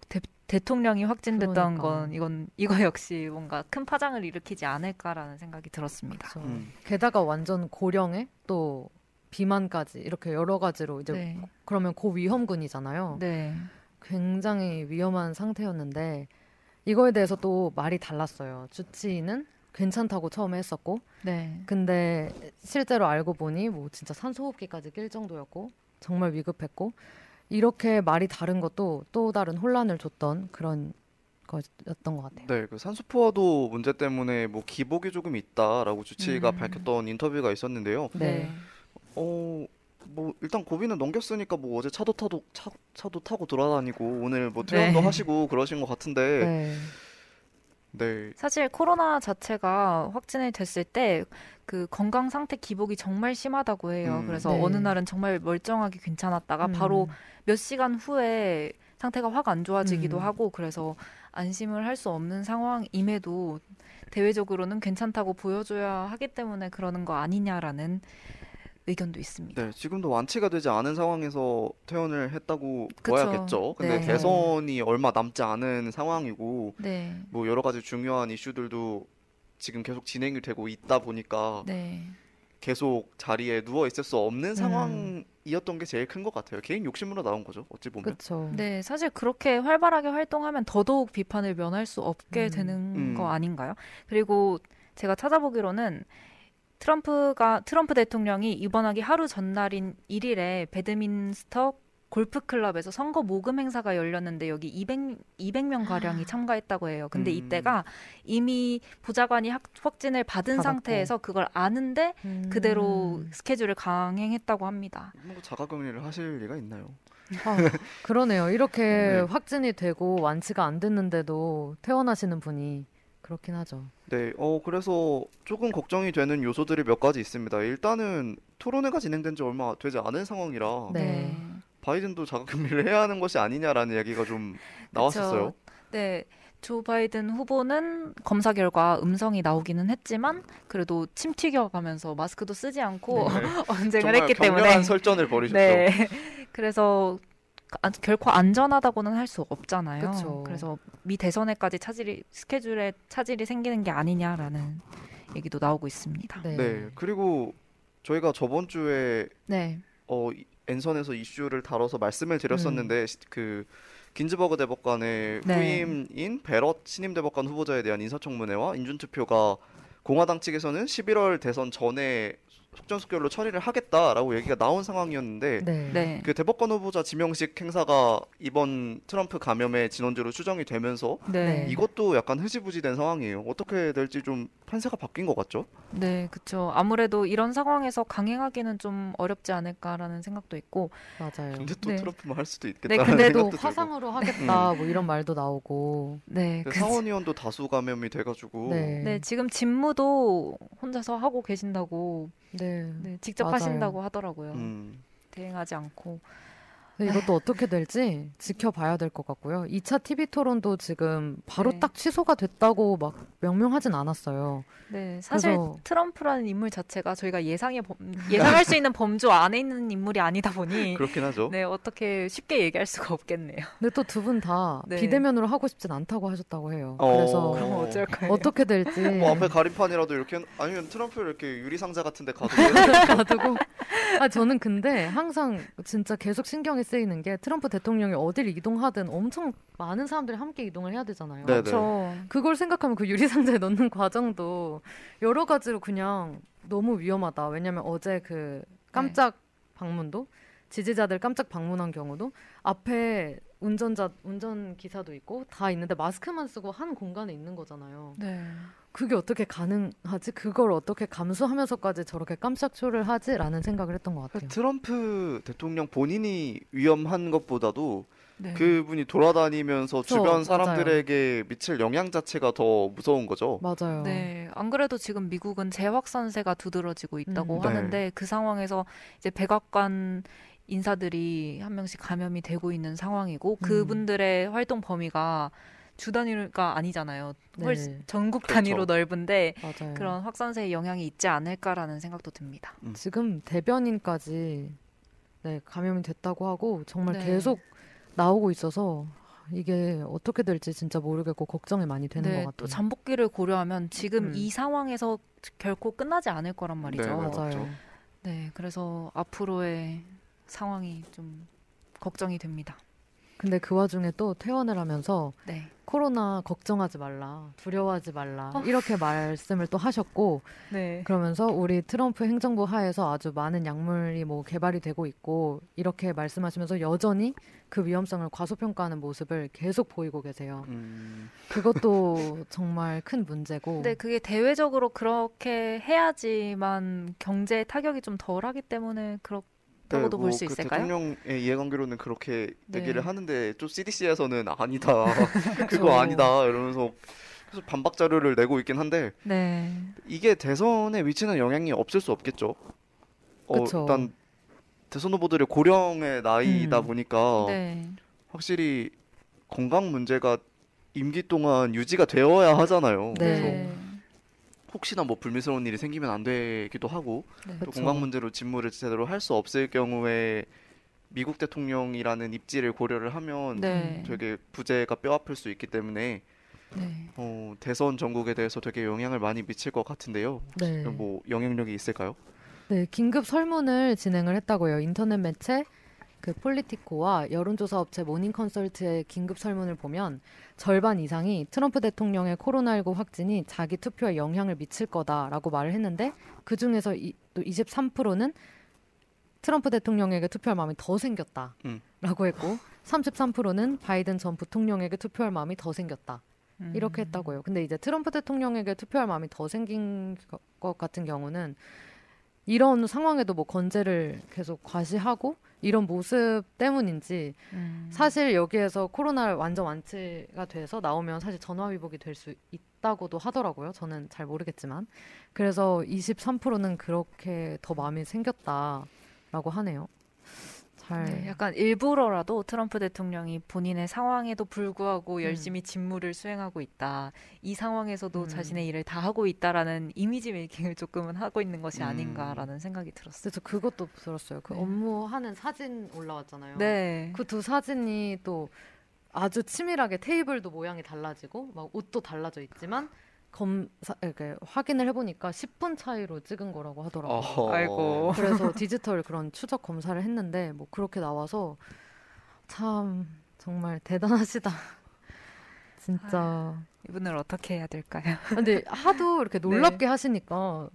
대, 통령이 확진됐다는 그러니까. 건 이건 이거 역시 뭔가 큰 파장을 일으키지 않을까라는 생각이 들었습니다. 그래서 음. 게다가 완전 고령에 또 비만까지 이렇게 여러 가지로 이제 네. 그러면 고위험군이잖아요. 네. 굉장히 위험한 상태였는데 이거에 대해서 또 말이 달랐어요. 주치의는 괜찮다고 처음에 했었고 네. 근데 실제로 알고 보니 뭐 진짜 산소호흡기까지 낄 정도였고 정말 위급했고 이렇게 말이 다른 것도 또 다른 혼란을 줬던 그런 거였던 것 같아요. 네, 그 산소포화도 문제 때문에 뭐 기복이 조금 있다라고 주치의가 음. 밝혔던 인터뷰가 있었는데요. 네. 어, 뭐 일단 고비는 넘겼으니까 뭐 어제 차도 타도 차, 차도 타고 돌아다니고 오늘 뭐 퇴원도 네. 하시고 그러신 것 같은데 네. 네, 사실 코로나 자체가 확진이 됐을 때 그 건강 상태 기복이 정말 심하다고 해요. 음. 그래서 네. 어느 날은 정말 멀쩡하게 괜찮았다가 음. 바로 몇 시간 후에 상태가 확 안 좋아지기도 음. 하고 그래서 안심을 할 수 없는 상황임에도 대외적으로는 괜찮다고 보여줘야 하기 때문에 그러는 거 아니냐라는 의견도 있습니다. 네, 지금도 완치가 되지 않은 상황에서 퇴원을 했다고 그쵸. 봐야겠죠. 근데 네. 대선이 얼마 남지 않은 상황이고 네, 뭐 여러 가지 중요한 이슈들도 지금 계속 진행이 되고 있다 보니까 네, 계속 자리에 누워 있을 수 없는 음. 상황이었던 게 제일 큰 것 같아요. 개인 욕심으로 나온 거죠. 어찌 보면. 그렇죠. 네. 사실 그렇게 활발하게 활동하면 더더욱 비판을 면할 수 없게 음. 되는 음. 거 아닌가요? 그리고 제가 찾아보기로는 트럼프가 트럼프 대통령이 입원하기 하루 전날인 1일에 배드민스터 골프 클럽에서 선거 모금 행사가 열렸는데 여기 200 200명 가량이 참가했다고 해요. 근데 음. 이때가 이미 보좌관이 확- 확진을 받은 받았고. 상태에서 그걸 아는데 음. 그대로 스케줄을 강행했다고 합니다. 뭐 자가격리를 하실 리가 있나요? 아, 그러네요. 이렇게 네. 확진이 되고 완치가 안 됐는데도 퇴원하시는 분이 그렇긴 하죠. 네, 어, 그래서 조금 걱정이 되는 요소들이 몇 가지 있습니다. 일단은 토론회가 진행된 지 얼마 되지 않은 상황이라 네. 바이든도 자가격리를 해야 하는 것이 아니냐라는 얘기가 좀 나왔었어요. 네. 조 바이든 후보는 검사 결과 음성이 나오기는 했지만 그래도 침 튀겨가면서 마스크도 쓰지 않고 네. 언쟁을 했기 때문에 격렬한 설전을 벌이셨죠. 네. 그래서 아, 결코 안전하다고는 할 수 없잖아요. 그쵸. 래서 미 대선에까지 차질이 스케줄에 차질이 생기는 게 아니냐라는 얘기도 나오고 있습니다. 네. 네. 그리고 저희가 저번 주에 네. 어 이- 엔선에서 이슈를 다뤄서 말씀을 드렸었는데 시- 그 긴즈버그 대법관의 음. 네. 후임인 베럿 신임 대법관 후보자에 대한 인사청문회와 인준투표가 공화당 측에서는 11월 대선 전에 속전속결로 처리를 하겠다라고 얘기가 나온 상황이었는데 네. 네. 그 대법관 후보자 지명식 행사가 이번 트럼프 감염의 진원지로 추정이 되면서 네. 네. 이것도 약간 흐지부지된 상황이에요. 어떻게 될지 좀 판세가 바뀐 것 같죠? 네, 그렇죠. 아무래도 이런 상황에서 강행하기는 좀 어렵지 않을까라는 생각도 있고, 맞아요. 근데 또 네. 트럼프만 할 수도 네, 있겠다는 근데도. 화상으로 하겠다 뭐 이런 말도 나오고. 네, 상원 의원도 다수 감염이 돼가지고 네. 네, 지금 직무도 혼자서 하고 계신다고, 네. 네, 직접 맞아요. 하신다고 하더라고요. 음, 대행하지 않고. 근데 이것도 어떻게 될지 지켜봐야 될 것 같고요. 2차 TV 토론도 지금 바로 네. 딱 취소가 됐다고 막 명명하진 않았어요. 네, 사실 그래서- 트럼프라는 인물 자체가 저희가 예상의 범, 예상할 수 있는 범주 안에 있는 인물이 아니다 보니, 그렇긴 하죠. 네, 어떻게 쉽게 얘기할 수가 없겠네요. 근데 또 두 분다 네. 비대면으로 하고 싶진 않다고 하셨다고 해요. 어. 그래서 그럼 어쩔까요? 어떻게 될지 뭐 앞에 가림판이라도 이렇게 아니면 트럼프 이렇게 유리 상자 같은데 가도 놔두고. 아 저는 근데 항상 진짜 계속 신경이 쓰이는 게 트럼프 대통령이 어딜 이동하든 엄청 많은 사람들이 함께 이동을 해야 되잖아요. 네. 그렇죠. 그걸 생각하면 그 유리 상자에 넣는 과정도 여러 가지로 그냥 너무 위험하다. 왜냐면 어제 그 깜짝 방문도 지지자들 깜짝 방문한 경우도 앞에 운전자 운전 기사도 있고 다 있는데 마스크만 쓰고 한 공간에 있는 거잖아요. 네. 그게 어떻게 가능하지? 그걸 어떻게 감수하면서까지 저렇게 깜짝 쇼를 하지라는 생각을 했던 것 같아요. 트럼프 대통령 본인이 위험한 것보다도 네. 그분이 돌아다니면서 그쵸, 주변 맞아요. 사람들에게 미칠 영향 자체가 더 무서운 거죠. 맞아요. 네, 안 그래도 지금 미국은 재확산세가 두드러지고 있다고 음. 네. 하는데 그 상황에서 이제 백악관 인사들이 한 명씩 감염이 되고 있는 상황이고 음. 그분들의 활동 범위가 주 단위가 아니잖아요. 훨씬 네. 전국 그렇죠. 단위로 넓은데 맞아요. 그런 확산세의 영향이 있지 않을까라는 생각도 듭니다. 지금 대변인까지 네, 감염이 됐다고 하고 정말 네. 계속 나오고 있어서 이게 어떻게 될지 진짜 모르겠고 걱정이 많이 되는 것 네, 같아요. 또 잠복기를 고려하면 지금 음. 이 상황에서 결코 끝나지 않을 거란 말이죠. 네, 맞아요. 맞죠. 네, 그래서 앞으로의 상황이 좀 걱정이 됩니다. 근데 그 와중에 또 퇴원을 하면서 네. 코로나 걱정하지 말라, 두려워하지 말라 어. 이렇게 말씀을 또 하셨고 네. 그러면서 우리 트럼프 행정부 하에서 아주 많은 약물이 뭐 개발이 되고 있고 이렇게 말씀하시면서 여전히 그 위험성을 과소평가하는 모습을 계속 보이고 계세요. 음, 그것도 정말 큰 문제고. 근데 그게 대외적으로 그렇게 해야지만 경제 타격이 좀 덜하기 때문에 그렇 다고도 볼수그 있을까요? 대통령의 이해관계로는 그렇게 네. 얘기를 하는데 또 CDC에서는 아니다, 그거. 아니다 이러면서 계속 반박 자료를 내고 있긴 한데 네. 이게 대선에 미치는 영향이 없을 수 없겠죠. 어, 그쵸. 일단 대선 후보들의 고령의 나이다 음. 보니까 네. 확실히 건강 문제가 임기 동안 유지가 되어야 하잖아요. 네. 그래서 혹시나 뭐 불미스러운 일이 생기면 안 되기도 하고 네. 또 그쵸. 건강 문제로 직무를 제대로 할 수 없을 경우에 미국 대통령이라는 입지를 고려를 하면 네. 되게 부재가 뼈 아플 수 있기 때문에 네. 어, 대선 정국에 대해서 되게 영향을 많이 미칠 것 같은데요. 네. 뭐 영향력이 있을까요? 네, 긴급 설문을 진행을 했다고요. 인터넷 매체 그 폴리티코와 여론조사 업체 모닝 컨설트의 긴급 설문을 보면 절반 이상이 트럼프 대통령의 코로나19 확진이 자기 투표에 영향을 미칠 거다라고 말을 했는데 그 중에서 이, 또 23%는 트럼프 대통령에게 투표할 마음이 더 생겼다라고 음. 했고 33%는 바이든 전 부통령에게 투표할 마음이 더 생겼다. 음. 이렇게 했다고요. 근데 이제 트럼프 대통령에게 투표할 마음이 더 생긴 거- 것 같은 경우는 이런 상황에도 뭐 건재를 계속 과시하고 이런 모습 때문인지 음. 사실 여기에서 코로나 완전 완치가 돼서 나오면 사실 전화위복이 될 수 있다고도 하더라고요. 저는 잘 모르겠지만 그래서 23%는 그렇게 더 마음이 생겼다라고 하네요. 잘 네, 약간 일부러라도 트럼프 대통령이 본인의 상황에도 불구하고 음. 열심히 직무를 수행하고 있다. 이 상황에서도 음. 자신의 일을 다 하고 있다라는 이미지 메이킹을 조금은 하고 있는 것이 음. 아닌가라는 생각이 들었어요. 그래서 그것도 들었어요. 그 네. 업무하는 사진 올라왔잖아요. 네. 그 두 사진이 또 아주 치밀하게 테이블도 모양이 달라지고 막 옷도 달라져 있지만 검사 이렇게 확인을 해보니까 10분 차이로 찍은 거라고 하더라고요. 어허. 아이고. 그래서 디지털 그런 추적 검사를 했는데 뭐 그렇게 나와서 참 정말 대단하시다. 진짜. 이분을 어떻게 해야 될까요? 근데 하도 이렇게 놀랍게 하시니까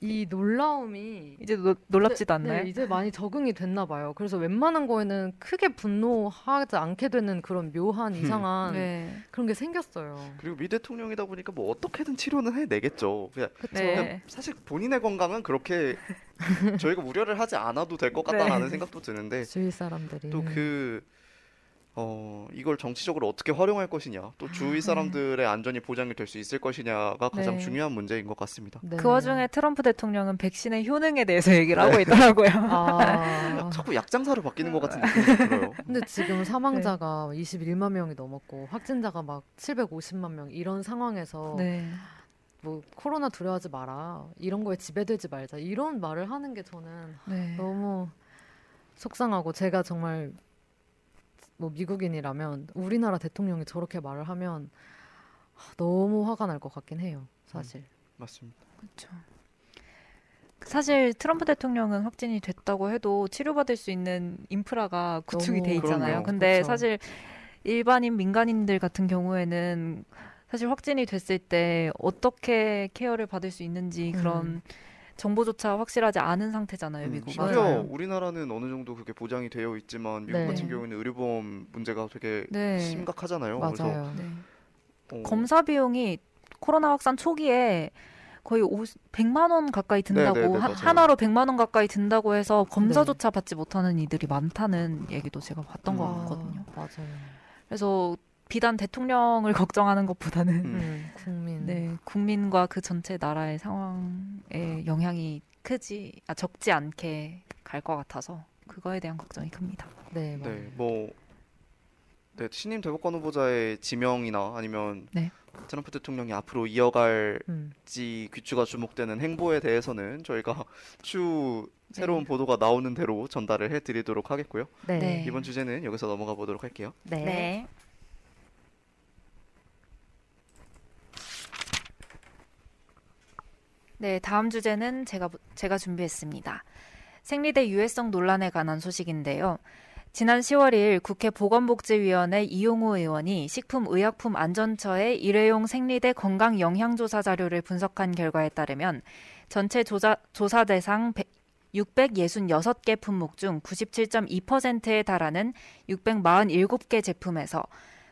이 놀라움이 이제 노, 놀랍지도 네, 않나요? 네, 이제 많이 적응이 됐나 봐요. 그래서 웬만한 거에는 크게 분노하지 않게 되는 그런 묘한 이상한 네. 그런 게 생겼어요. 그리고 미 대통령이다 보니까 뭐 어떻게든 치료는 해내겠죠. 그냥? 네. 그냥 사실 본인의 건강은 그렇게 저희가 우려를 하지 않아도 될 것 같다라는 네. 생각도 드는데 주위 사람들이 또 그 어, 이걸 정치적으로 어떻게 활용할 것이냐, 또 주위 사람들의 안전이 보장이 될 수 있을 것이냐가 가장 네. 중요한 문제인 것 같습니다. 네. 그 와중에 트럼프 대통령은 백신의 효능에 대해서 얘기를 하고 있더라고요. 아 자꾸 약장사로 바뀌는 것 같은 느낌이 들어요. 근데 지금 사망자가 21만 명이 넘었고 확진자가 막 750만 명 이런 상황에서 네. 뭐 코로나 두려워하지 마라 이런 거에 지배되지 말자 이런 말을 하는 게 저는 네. 너무 속상하고 제가 정말 뭐 미국인이라면 우리나라 대통령이 저렇게 말을 하면 하, 너무 화가 날 것 같긴 해요 사실 맞습니다. 그렇죠. 사실 트럼프 대통령은 확진이 됐다고 해도 치료받을 수 있는 인프라가 구축이 돼 있잖아요. 그럼요. 근데 그쵸. 사실 일반인 민간인들 같은 경우에는 사실 확진이 됐을 때 어떻게 케어를 받을 수 있는지 그런 음. 정보조차 확실하지 않은 상태잖아요, 음, 미국은. 심지어 맞아요. 우리나라는 어느 정도 그게 보장이 되어 있지만 미국 네. 같은 경우에는 의료보험 문제가 되게 네. 심각하잖아요. 그래서 맞아요 네. 어, 검사 비용이 코로나 확산 초기에 거의 50, 100만 원 가까이 든다고 네, 네, 네, 하. 하나로 100만 원 가까이 든다고 해서 검사조차 받지 못하는 이들이 많다는 얘기도 제가 봤던 것 아, 같거든요. 맞아요 그래서 비단 대통령을 걱정하는 것보다는 음. 음, 국민 네, 국민과 그 전체 나라의 상황에 영향이 크지 아, 적지 않게 갈 것 같아서 그거에 대한 걱정이 큽니다. 네, 맞아요. 네, 뭐 네, 신임 대법관 후보자의 지명이나 아니면 네. 트럼프 대통령이 앞으로 이어갈지 음. 귀추가 주목되는 행보에 대해서는 저희가 추 새로운 보도가 나오는 대로 전달을 해드리도록 하겠고요. 네. 네. 이번 주제는 여기서 넘어가 보도록 할게요. 네. 네, 다음 주제는 제가 제가 준비했습니다. 생리대 유해성 논란에 관한 소식인데요. 지난 10월 1일 국회 보건복지위원회 이용호 의원이 식품의약품안전처의 일회용 생리대 건강 영향조사 자료를 분석한 결과에 따르면 전체 조사, 조사 대상 666개 품목 중 97.2%에 달하는 647개 제품에서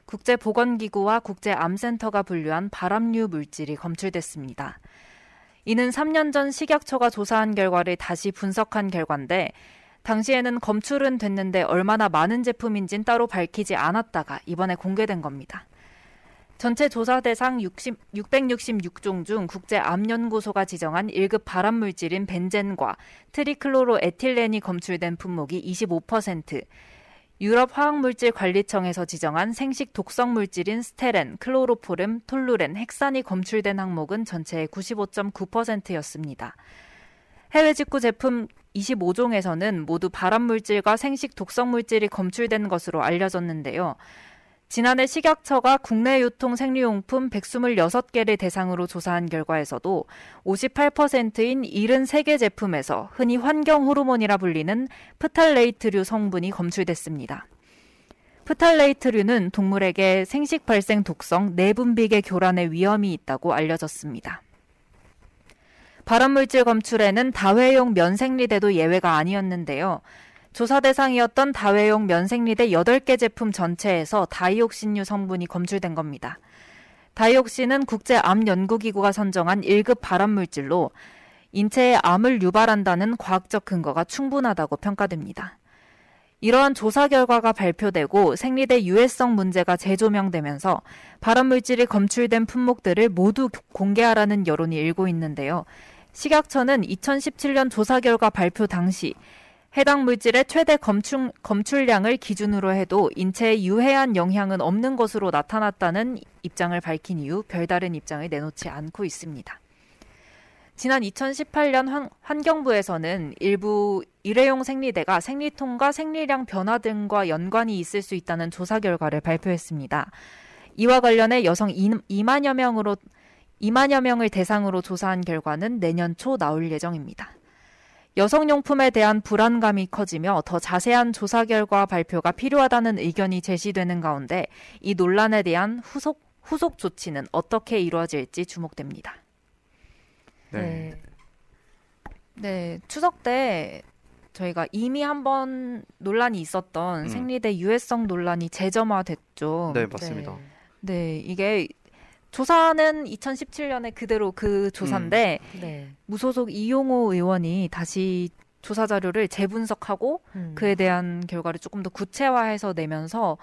국제보건기구와 국제암센터가 분류한 발암류 물질이 검출됐습니다. 이는 3년 전 식약처가 조사한 결과를 다시 분석한 결과인데 당시에는 검출은 됐는데 얼마나 많은 제품인진 따로 밝히지 않았다가 이번에 공개된 겁니다. 전체 조사 대상 60, 666종 중 국제 암연구소가 지정한 1급 발암 물질인 벤젠과 트리클로로에틸렌이 검출된 품목이 25%, 유럽 화학물질 관리청에서 지정한 생식 독성 물질인 스테렌, 클로로포름, 톨루렌, 헥산이 검출된 항목은 전체의 95.9%였습니다. 해외 직구 제품 25종에서는 모두 발암 물질과 생식 독성 물질이 검출된 것으로 알려졌는데요. 지난해 식약처가 국내 유통 생리용품 126개를 대상으로 조사한 결과에서도 58%인 73개 제품에서 흔히 환경 호르몬이라 불리는 프탈레이트류 성분이 검출됐습니다. 프탈레이트류는 동물에게 생식 발생 독성, 내분비계 교란의 위험이 있다고 알려졌습니다. 발암물질 검출에는 다회용 면생리대도 예외가 아니었는데요. 조사 대상이었던 다회용 면생리대 8개 제품 전체에서 다이옥신류 성분이 검출된 겁니다. 다이옥신은 국제암연구기구가 선정한 1급 발암물질로 인체에 암을 유발한다는 과학적 근거가 충분하다고 평가됩니다. 이러한 조사 결과가 발표되고 생리대 유해성 문제가 재조명되면서 발암물질이 검출된 품목들을 모두 공개하라는 여론이 일고 있는데요. 식약처는 2017년 조사 결과 발표 당시 해당 물질의 최대 검출, 검출량을 기준으로 해도 인체에 유해한 영향은 없는 것으로 나타났다는 입장을 밝힌 이후 별다른 입장을 내놓지 않고 있습니다. 지난 2018년 환, 환경부에서는 일부 일회용 생리대가 생리통과 생리량 변화 등과 연관이 있을 수 있다는 조사 결과를 발표했습니다. 이와 관련해 여성 2만여 명으로 2만여 명을 대상으로 조사한 결과는 내년 초 나올 예정입니다. 여성용품에 대한 불안감이 커지며 더 자세한 조사 결과 발표가 필요하다는 의견이 제시되는 가운데 이 논란에 대한 후속 후속 조치는 어떻게 이루어질지 주목됩니다. 네. 네, 추석 때 저희가 이미 한번 논란이 있었던 음. 생리대 유해성 논란이 재점화됐죠. 네, 맞습니다. 네, 이게 조사는 2017년에 그대로 그 조사인데 네. 네. 무소속 이용호 의원이 다시 조사 자료를 재분석하고 음. 그에 대한 결과를 조금 더 구체화해서 내면서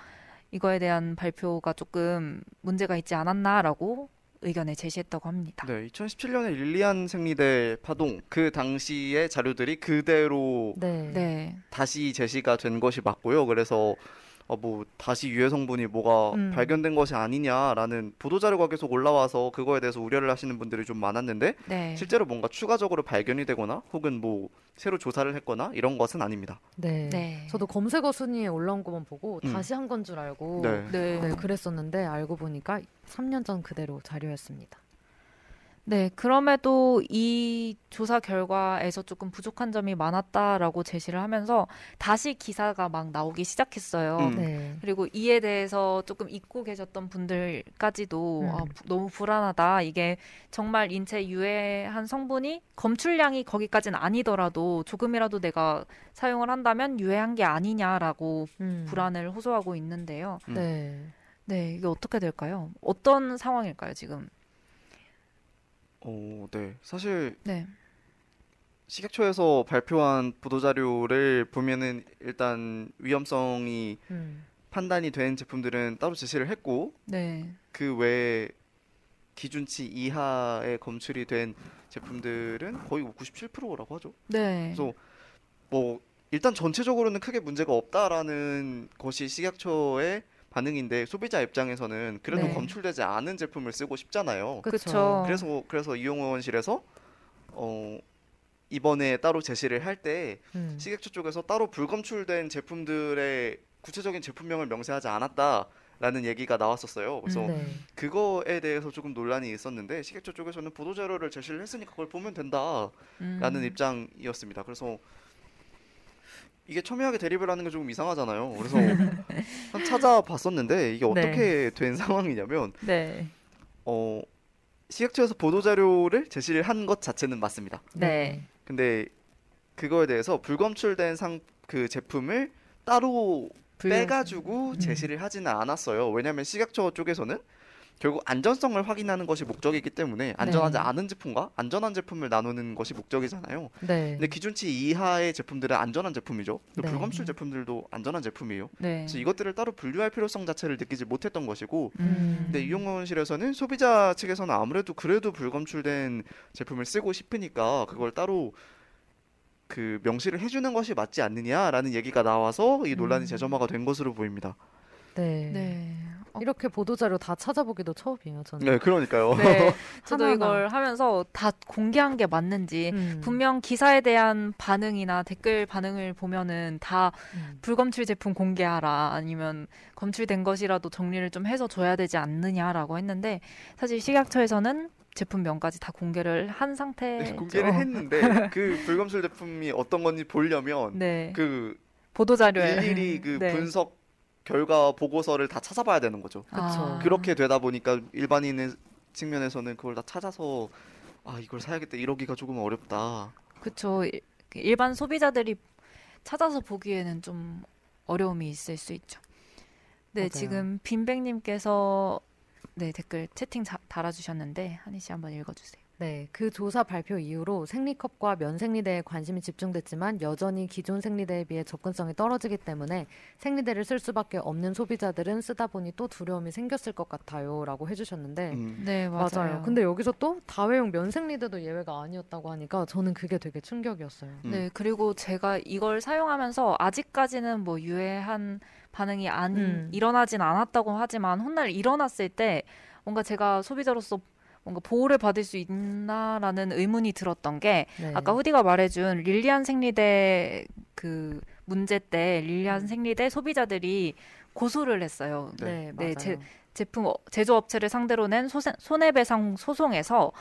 이거에 대한 발표가 조금 문제가 있지 않았나라고 의견을 제시했다고 합니다. 네, 2017년에 릴리안 생리대 파동 그 당시의 자료들이 그대로 네. 네. 다시 제시가 된 것이 맞고요. 그래서 어, 뭐 다시 유해 성분이 뭐가 음. 발견된 것이 아니냐라는 보도 자료가 계속 올라와서 그거에 대해서 우려를 하시는 분들이 좀 많았는데 네. 실제로 뭔가 추가적으로 발견이 되거나 혹은 뭐 새로 조사를 했거나 이런 것은 아닙니다. 네. 네. 저도 검색어 순위에 올라온 것만 보고 음. 다시 한 건 줄 알고 네. 네. 네, 그랬었는데 알고 보니까 3년 전 그대로 자료였습니다. 네, 그럼에도 이 조사 결과에서 조금 부족한 점이 많았다라고 제시를 하면서 다시 기사가 막 나오기 시작했어요. 음. 네. 그리고 이에 대해서 조금 잊고 계셨던 분들까지도 음. 아, 부- 너무 불안하다. 이게 정말 인체 유해한 성분이 검출량이 거기까지는 아니더라도 조금이라도 내가 사용을 한다면 유해한 게 아니냐라고 음. 불안을 호소하고 있는데요. 음. 네. 네, 이게 어떻게 될까요? 어떤 상황일까요, 지금? 어, 네. 사실 네. 식약처에서 발표한 보도 자료를 보면은 일단 위험성이 음. 판단이 된 제품들은 따로 제시를 했고 네. 그 외에 기준치 이하의 검출이 된 제품들은 거의 97%라고 하죠. 네. 그래서 뭐 일단 전체적으로는 크게 문제가 없다라는 것이 식약처의 반응인데 소비자 입장에서는 그래도 네. 검출되지 않은 제품을 쓰고 싶잖아요. 그쵸. 그래서 그래서 이용호 의원실에서 어 이번에 따로 제시를 할때 음. 식약처 쪽에서 따로 불검출된 제품들의 구체적인 제품명을 명세하지 않았다라는 얘기가 나왔었어요. 그래서 네. 그거에 대해서 조금 논란이 있었는데 식약처 쪽에서는 보도 자료를 제시를 했으니까 그걸 보면 된다라는 음. 입장이었습니다. 그래서 이게 첨예하게 대립을 하는 게 조금 이상하잖아요. 그래서 한 찾아봤었는데 이게 어떻게 된 상황이냐면 네. 어 식약처에서 보도 자료를 제시를 한 것 자체는 맞습니다. 네. 근데 그거에 대해서 불검출된 상 그 제품을 따로 불- 음. 빼가지고 제시를 하지는 않았어요. 왜냐하면 식약처 쪽에서는 결국 안전성을 확인하는 것이 목적이기 때문에 안전하지 네. 않은 제품과 안전한 제품을 나누는 것이 목적이잖아요. 네. 근데 기준치 이하의 제품들은 안전한 제품이죠. 네. 불검출 제품들도 안전한 제품이에요. 네. 그래서 이것들을 따로 분류할 필요성 자체를 느끼지 못했던 것이고 음. 근데 이용원실에서는 소비자 측에서는 아무래도 그래도 불검출된 제품을 쓰고 싶으니까 그걸 따로 그 명시를 해주는 것이 맞지 않느냐라는 얘기가 나와서 이 논란이 음. 재점화가 된 것으로 보입니다. 네. 네. 어, 이렇게 보도 자료 다 찾아보기도 처음이에요, 저는. 네, 그러니까요. 네. 저도 하나하나. 이걸 하면서 다 공개한 게 맞는지 음. 분명 기사에 대한 반응이나 댓글 반응을 보면은 다 음. 불검출 제품 공개하라 아니면 검출된 것이라도 정리를 좀 해서 줘야 되지 않느냐라고 했는데 사실 식약처에서는 제품명까지 다 공개를 한 상태죠. 네, 공개를 했는데 그 불검출 제품이 어떤 건지 보려면 네. 그 보도 자료에 일일이 그 네. 분석 결과 보고서를 다 찾아봐야 되는 거죠. 아. 그렇게 되다 보니까 일반인의 측면에서는 그걸 다 찾아서 아 이걸 사야겠다 이러기가 조금 어렵다. 그쵸. 일- 일반 소비자들이 찾아서 보기에는 좀 어려움이 있을 수 있죠. 네, 맞아요. 지금 빈백님께서 네 댓글 채팅 자, 달아주셨는데 한희 씨 한번 읽어주세요. 네, 그 조사 발표 이후로 생리컵과 면생리대에 관심이 집중됐지만 여전히 기존 생리대에 비해 접근성이 떨어지기 때문에 생리대를 쓸 수밖에 없는 소비자들은 쓰다 보니 또 두려움이 생겼을 것 같아요라고 해주셨는데 음. 네, 맞아요. 맞아요. 근데 여기서 또 다회용 면생리대도 예외가 아니었다고 하니까 저는 그게 되게 충격이었어요. 음. 네, 그리고 제가 이걸 사용하면서 아직까지는 뭐 유해한 반응이 안 음. 일어나진 않았다고 하지만 훗날 일어났을 때 뭔가 제가 소비자로서 뭔가 보호를 받을 수 있나라는 의문이 들었던 게 네. 아까 후디가 말해준 릴리안 생리대 그 문제 때 릴리안 음. 생리대 소비자들이 고소를 했어요. 네, 네, 맞아요. 제- 제품 어- 제조업체를 상대로 낸 소세- 손해배상 소송에서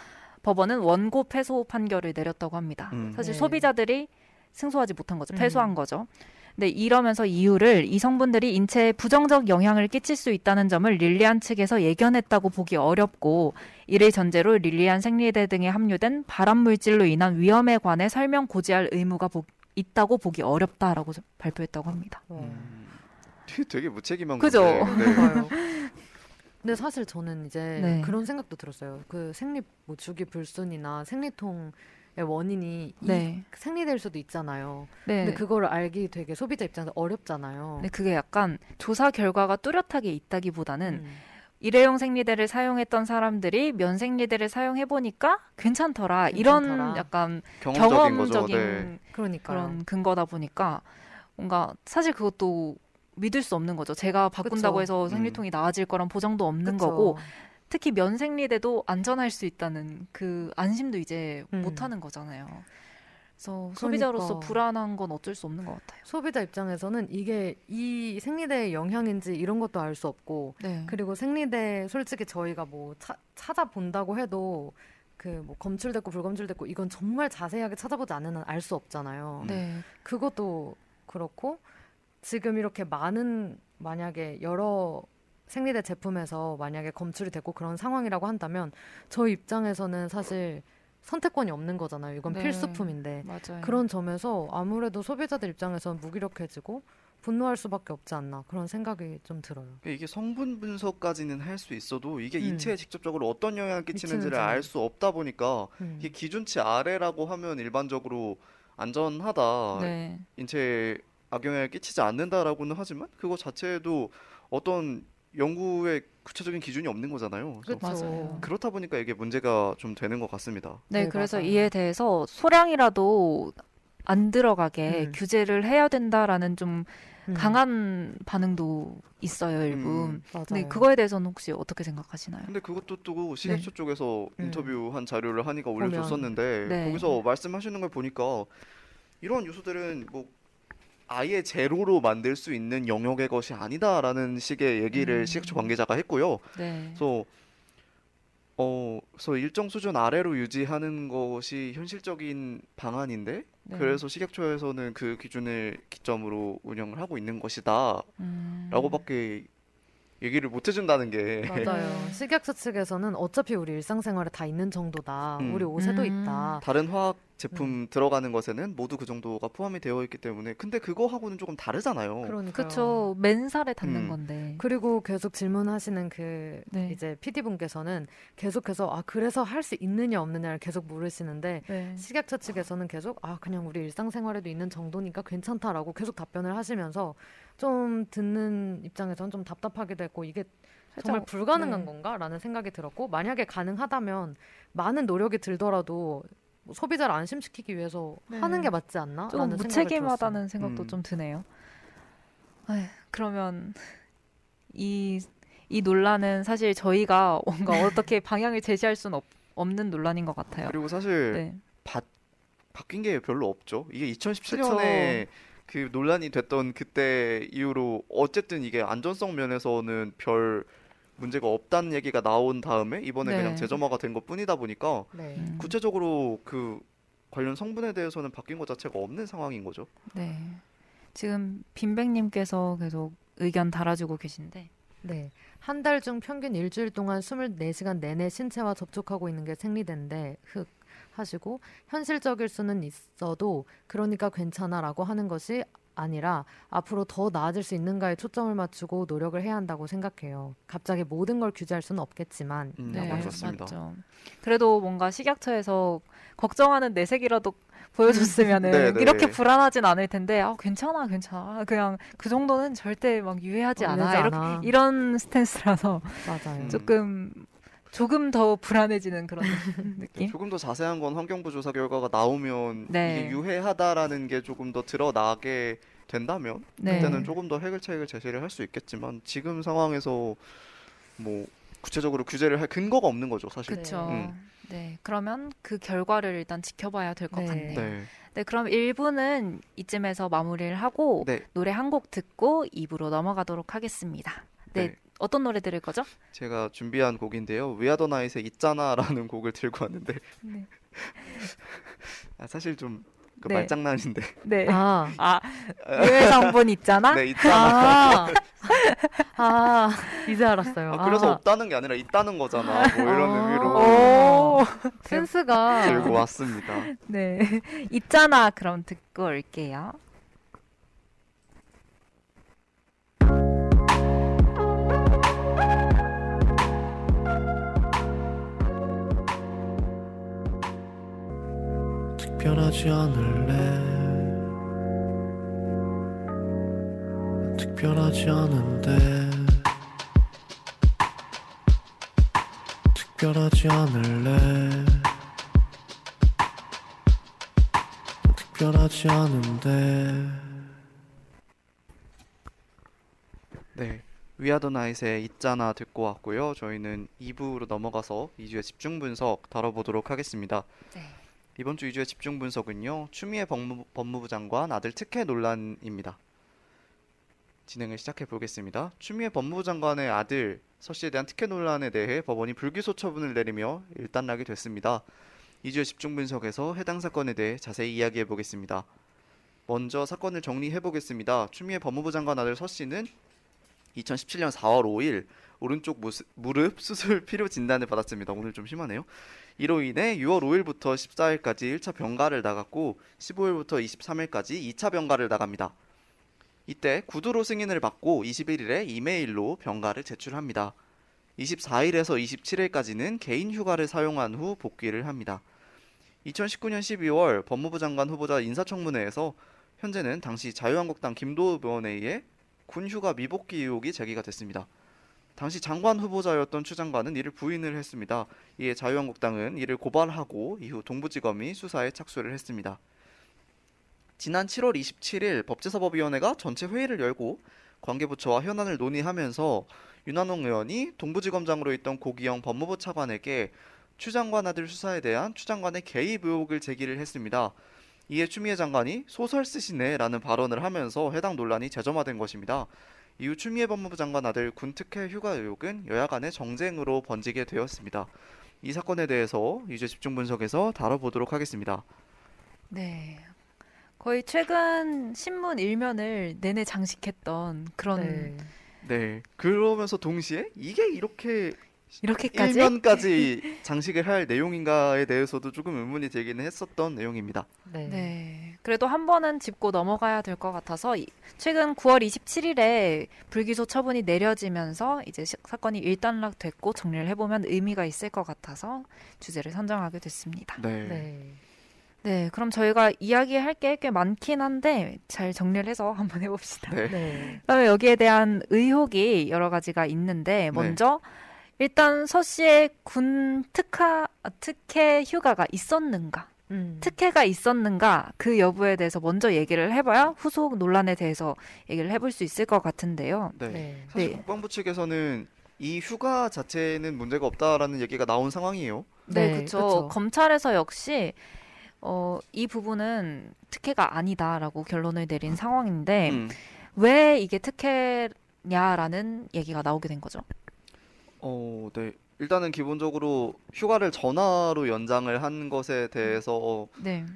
법원은 원고 패소 판결을 내렸다고 합니다. 음. 사실 네. 소비자들이 승소하지 못한 거죠. 음. 패소한 거죠. 근데 이러면서 이유를 이 성분들이 인체에 부정적 영향을 끼칠 수 있다는 점을 릴리안 측에서 예견했다고 보기 어렵고 이를 전제로 릴리안 생리대 등에 함유된 발암 물질로 인한 위험에 관해 설명 고지할 의무가 보- 있다고 보기 어렵다라고 발표했다고 합니다. 어. 음, 되게 무책임한 그죠? 네. 봐요. 근데 사실 저는 이제 네. 그런 생각도 들었어요. 그 생리 뭐 주기 불순이나 생리통의 원인이 네. 이 생리될 수도 있잖아요. 네. 근데 그거를 알기 되게 소비자 입장에서 어렵잖아요. 근데 그게 약간 조사 결과가 뚜렷하게 있다기보다는 음. 일회용 생리대를 사용했던 사람들이 면 생리대를 사용해 보니까 괜찮더라. 이런 괜찮더라. 약간 경험적인. 경험적인 네. 그런 근거다 보니까 뭔가 사실 그것도 믿을 수 없는 거죠. 제가 바꾼다고 그쵸. 해서 음. 생리통이 나아질 거란 보장도 없는 그쵸. 거고 특히 면 생리대도 안전할 수 있다는 그 안심도 이제 음. 못 하는 거잖아요. 그래서 소비자로서 그러니까. 불안한 건 어쩔 수 없는 것 같아요. 소비자 입장에서는 이게 이 생리대의 영향인지 이런 것도 알 수 없고 네. 그리고 생리대 솔직히 저희가 뭐 차- 찾아본다고 해도 그뭐 검출됐고 불검출됐고 이건 정말 자세하게 찾아보지 한알수 없잖아요. 네. 그것도 그렇고 지금 이렇게 많은 만약에 여러 생리대 제품에서 만약에 검출이 됐고 그런 상황이라고 한다면 저희 입장에서는 사실 선택권이 없는 거잖아요. 이건 네. 필수품인데 맞아요. 그런 점에서 아무래도 소비자들 입장에서는 무기력해지고 분노할 수밖에 없지 않나 그런 생각이 좀 들어요. 이게 성분 분석까지는 할 수 있어도 이게 음. 인체에 직접적으로 어떤 영향을 끼치는지를. 알 수 없다 보니까 음. 이게 기준치 아래라고 하면 일반적으로 안전하다, 네. 인체에 악영향을 끼치지 않는다라고는 하지만 그거 자체도 어떤 연구의 구체적인 기준이 없는 거잖아요. 그렇죠. 맞아요. 그렇다 보니까 이게 문제가 좀 되는 것 같습니다. 네, 네, 그래서 맞아요. 이에 대해서 소량이라도 안 들어가게 음. 규제를 해야 된다라는 좀 음. 강한 반응도 있어요, 일부. 음. 맞아요. 근데 그거에 대해서는 혹시 어떻게 생각하시나요? 근데 그것도 또 식약처 쪽에서 음. 인터뷰한 자료를 한이가 보면. 올려줬었는데 네. 거기서 말씀하시는 걸 보니까 이런 요소들은 뭐 아예 제로로 만들 수 있는 영역의 것이 아니다라는 식의 얘기를 음. 식약처 관계자가 했고요. 네. 그래서 어, 그래서 일정 수준 아래로 유지하는 것이 현실적인 방안인데 네. 그래서 식약처에서는 그 기준을 기점으로 운영을 하고 있는 것이다라고밖에 음. 얘기를 못 해준다는 게 맞아요. 네. 식약처 측에서는 어차피 우리 일상생활에 다 있는 정도다. 음. 우리 옷에도 음. 있다. 다른 화학 제품 들어가는 것에는 모두 그 정도가 포함이 되어 있기 때문에 근데 그거하고는 조금 다르잖아요. 그러니까 그쵸. 맨살에 닿는 음. 건데. 그리고 계속 질문하시는 그 네. 이제 PD 분께서는 계속해서 아 그래서 할 수 있느냐 없느냐를 계속 물으시는데 네. 식약처 측에서는 계속 아 그냥 우리 일상생활에도 있는 정도니까 괜찮다라고 계속 답변을 하시면서 좀 듣는 입장에서는 좀 답답하기도 했고 이게 정말 불가능한 네. 건가라는 생각이 들었고 만약에 가능하다면 많은 노력이 들더라도 뭐 소비자를 안심시키기 위해서 네. 하는 게 맞지 않나? 좀 무책임하다는 생각도 음. 좀 드네요. 에휴, 그러면 이, 이 논란은 사실 저희가 뭔가 어떻게 방향을 제시할 수는 없, 없는 논란인 것 같아요. 그리고 사실 네. 바, 바뀐 게 별로 없죠. 이게 2017년에 그 논란이 됐던 그때 이후로 어쨌든 이게 안전성 면에서는 별 문제가 없다는 얘기가 나온 다음에 이번에 네. 그냥 재점화가 된 것 뿐이다 보니까 네. 음, 구체적으로 그 관련 성분에 대해서는 바뀐 것 자체가 없는 상황인 거죠. 네. 지금 빈백님께서 계속 의견 달아주고 계신데. 네. 한 달 중 평균 일주일 동안 24시간 내내 신체와 접촉하고 있는 게 생리대인데 흑 하시고 현실적일 수는 있어도 그러니까 괜찮아라고 하는 것이 아니라 앞으로 더 나아질 수 있는가에 초점을 맞추고 노력을 해야 한다고 생각해요. 갑자기 모든 걸 규제할 수는 없겠지만 음, 네. 맞죠. 그래도 뭔가 식약처에서 걱정하는 내색이라도 보여줬으면은 네, 네. 이렇게 불안하진 않을 텐데 아 괜찮아 괜찮아 그냥 그 정도는 절대 막 유해하지 않아 유해하지 이렇게 않아. 이런 스탠스라서 맞아요. 음. 조금 조금 더 불안해지는 그런 느낌. 조금 더 자세한 건 환경부 조사 결과가 나오면 네. 이게 유해하다라는 게 조금 더 드러나게 된다면 네. 그때는 조금 더 해결책을 제시를 할 수 있겠지만 지금 상황에서 뭐 구체적으로 규제를 할 근거가 없는 거죠 사실. 그렇죠. 음. 네, 그러면 그 결과를 일단 지켜봐야 될것 네. 같네요. 네. 네, 그럼 1부는 이쯤에서 마무리를 하고 네. 노래 한 곡 듣고 2부로 넘어가도록 하겠습니다. 네. 네. 어떤 노래 들을 거죠? 제가 준비한 곡인데요. 위아더 나잇의 있잖아라는 곡을 들고 왔는데 네. 아, 사실 좀 그 네. 말장난인데. 네. 아, 아, 성분 있잖아? 네, 있잖아. 아, 아, 이제 알았어요. 아, 그래서 아, 없다는 게 아니라 있다는 거잖아. 뭐 이런 아. 의미로 오, 센스가 들고 왔습니다. 네. 있잖아. 그럼 듣고 올게요. 특별하지 않을래 특별하지 않은데 특별하지 않을래 특별하지 않은데 네. 위아더 나잇의 있잖아 듣고 왔고요. 저희는 2부로 넘어가서 2주의 집중 분석 다뤄보도록 하겠습니다. 네. 이번 주 2주의 집중 분석은요. 추미애 법무, 법무부 장관 아들 특혜 논란입니다. 진행을 시작해 보겠습니다. 추미애 법무부 장관의 아들 서 씨에 대한 특혜 논란에 대해 법원이 불기소 처분을 내리며 일단락이 됐습니다. 2주의 집중 분석에서 해당 사건에 대해 자세히 이야기해 보겠습니다. 먼저 사건을 정리해 보겠습니다. 추미애 법무부 장관 아들 서 씨는 2017년 4월 5일 오른쪽 무릎 수술 필요 진단을 받았습니다. 오늘 좀 심하네요. 이로 인해 6월 5일부터 14일까지 1차 병가를 나갔고 15일부터 23일까지 2차 병가를 나갑니다. 이때 구두로 승인을 받고 21일에 이메일로 병가를 제출합니다. 24일에서 27일까지는 개인 휴가를 사용한 후 복귀를 합니다. 2019년 12월 법무부 장관 후보자 인사청문회에서 현재는 당시 자유한국당 김도읍 의원에 의해 군 휴가 미복귀 의혹이 제기가 됐습니다. 당시 장관 후보자였던 추 장관은 이를 부인을 했습니다. 이에 자유한국당은 이를 고발하고 이후 동부지검이 수사에 착수를 했습니다. 지난 7월 27일 법제사법위원회가 전체 회의를 열고 관계부처와 현안을 논의하면서 윤한홍 의원이 동부지검장으로 있던 고기영 법무부 차관에게 추 장관 아들 수사에 대한 추 장관의 개입 의혹을 제기를 했습니다. 이에 추미애 장관이 소설 쓰시네라는 발언을 하면서 해당 논란이 재점화된 것입니다. 이후 추미애 법무부 장관 아들 군특혜 휴가 의혹은 여야 간의 정쟁으로 번지게 되었습니다. 이 사건에 대해서 이제 집중 분석해서 다뤄보도록 하겠습니다. 네. 거의 최근 신문 일면을 내내 장식했던 그런 네. 네. 그러면서 동시에 이게 이렇게 이렇게까지 일면까지 장식을 할 내용인가에 대해서도 조금 의문이 들기는 했었던 내용입니다. 네. 네. 그래도 한 번은 짚고 넘어가야 될 것 같아서 이- 최근 9월 27일에 불기소 처분이 내려지면서 이제 시- 사건이 일단락됐고 정리를 해보면 의미가 있을 것 같아서 주제를 선정하게 됐습니다. 네. 네. 네, 그럼 저희가 이야기할 게 꽤 많긴 한데 잘 정리를 해서 한번 해봅시다. 네. 네. 그다음에 여기에 대한 의혹이 여러 가지가 있는데 네. 먼저 일단 서 씨의 군 특하 아, 특혜 휴가가 있었는가? 음. 특혜가 있었는가? 그 여부에 대해서 먼저 얘기를 해봐야 후속 논란에 대해서 얘기를 해볼 수 있을 것 같은데요. 네. 네. 사실 네. 국방부 측에서는 이 휴가 자체는 문제가 없다라는 얘기가 나온 상황이에요. 네, 네, 그렇죠. 검찰에서 역시 어, 이 부분은 특혜가 아니다라고 결론을 내린 상황인데 음. 왜 이게 특혜냐라는 얘기가 나오게 된 거죠. 어, 네. 일단은 기본적으로 휴가를 전화로 연장을 한 것에 대해서 네.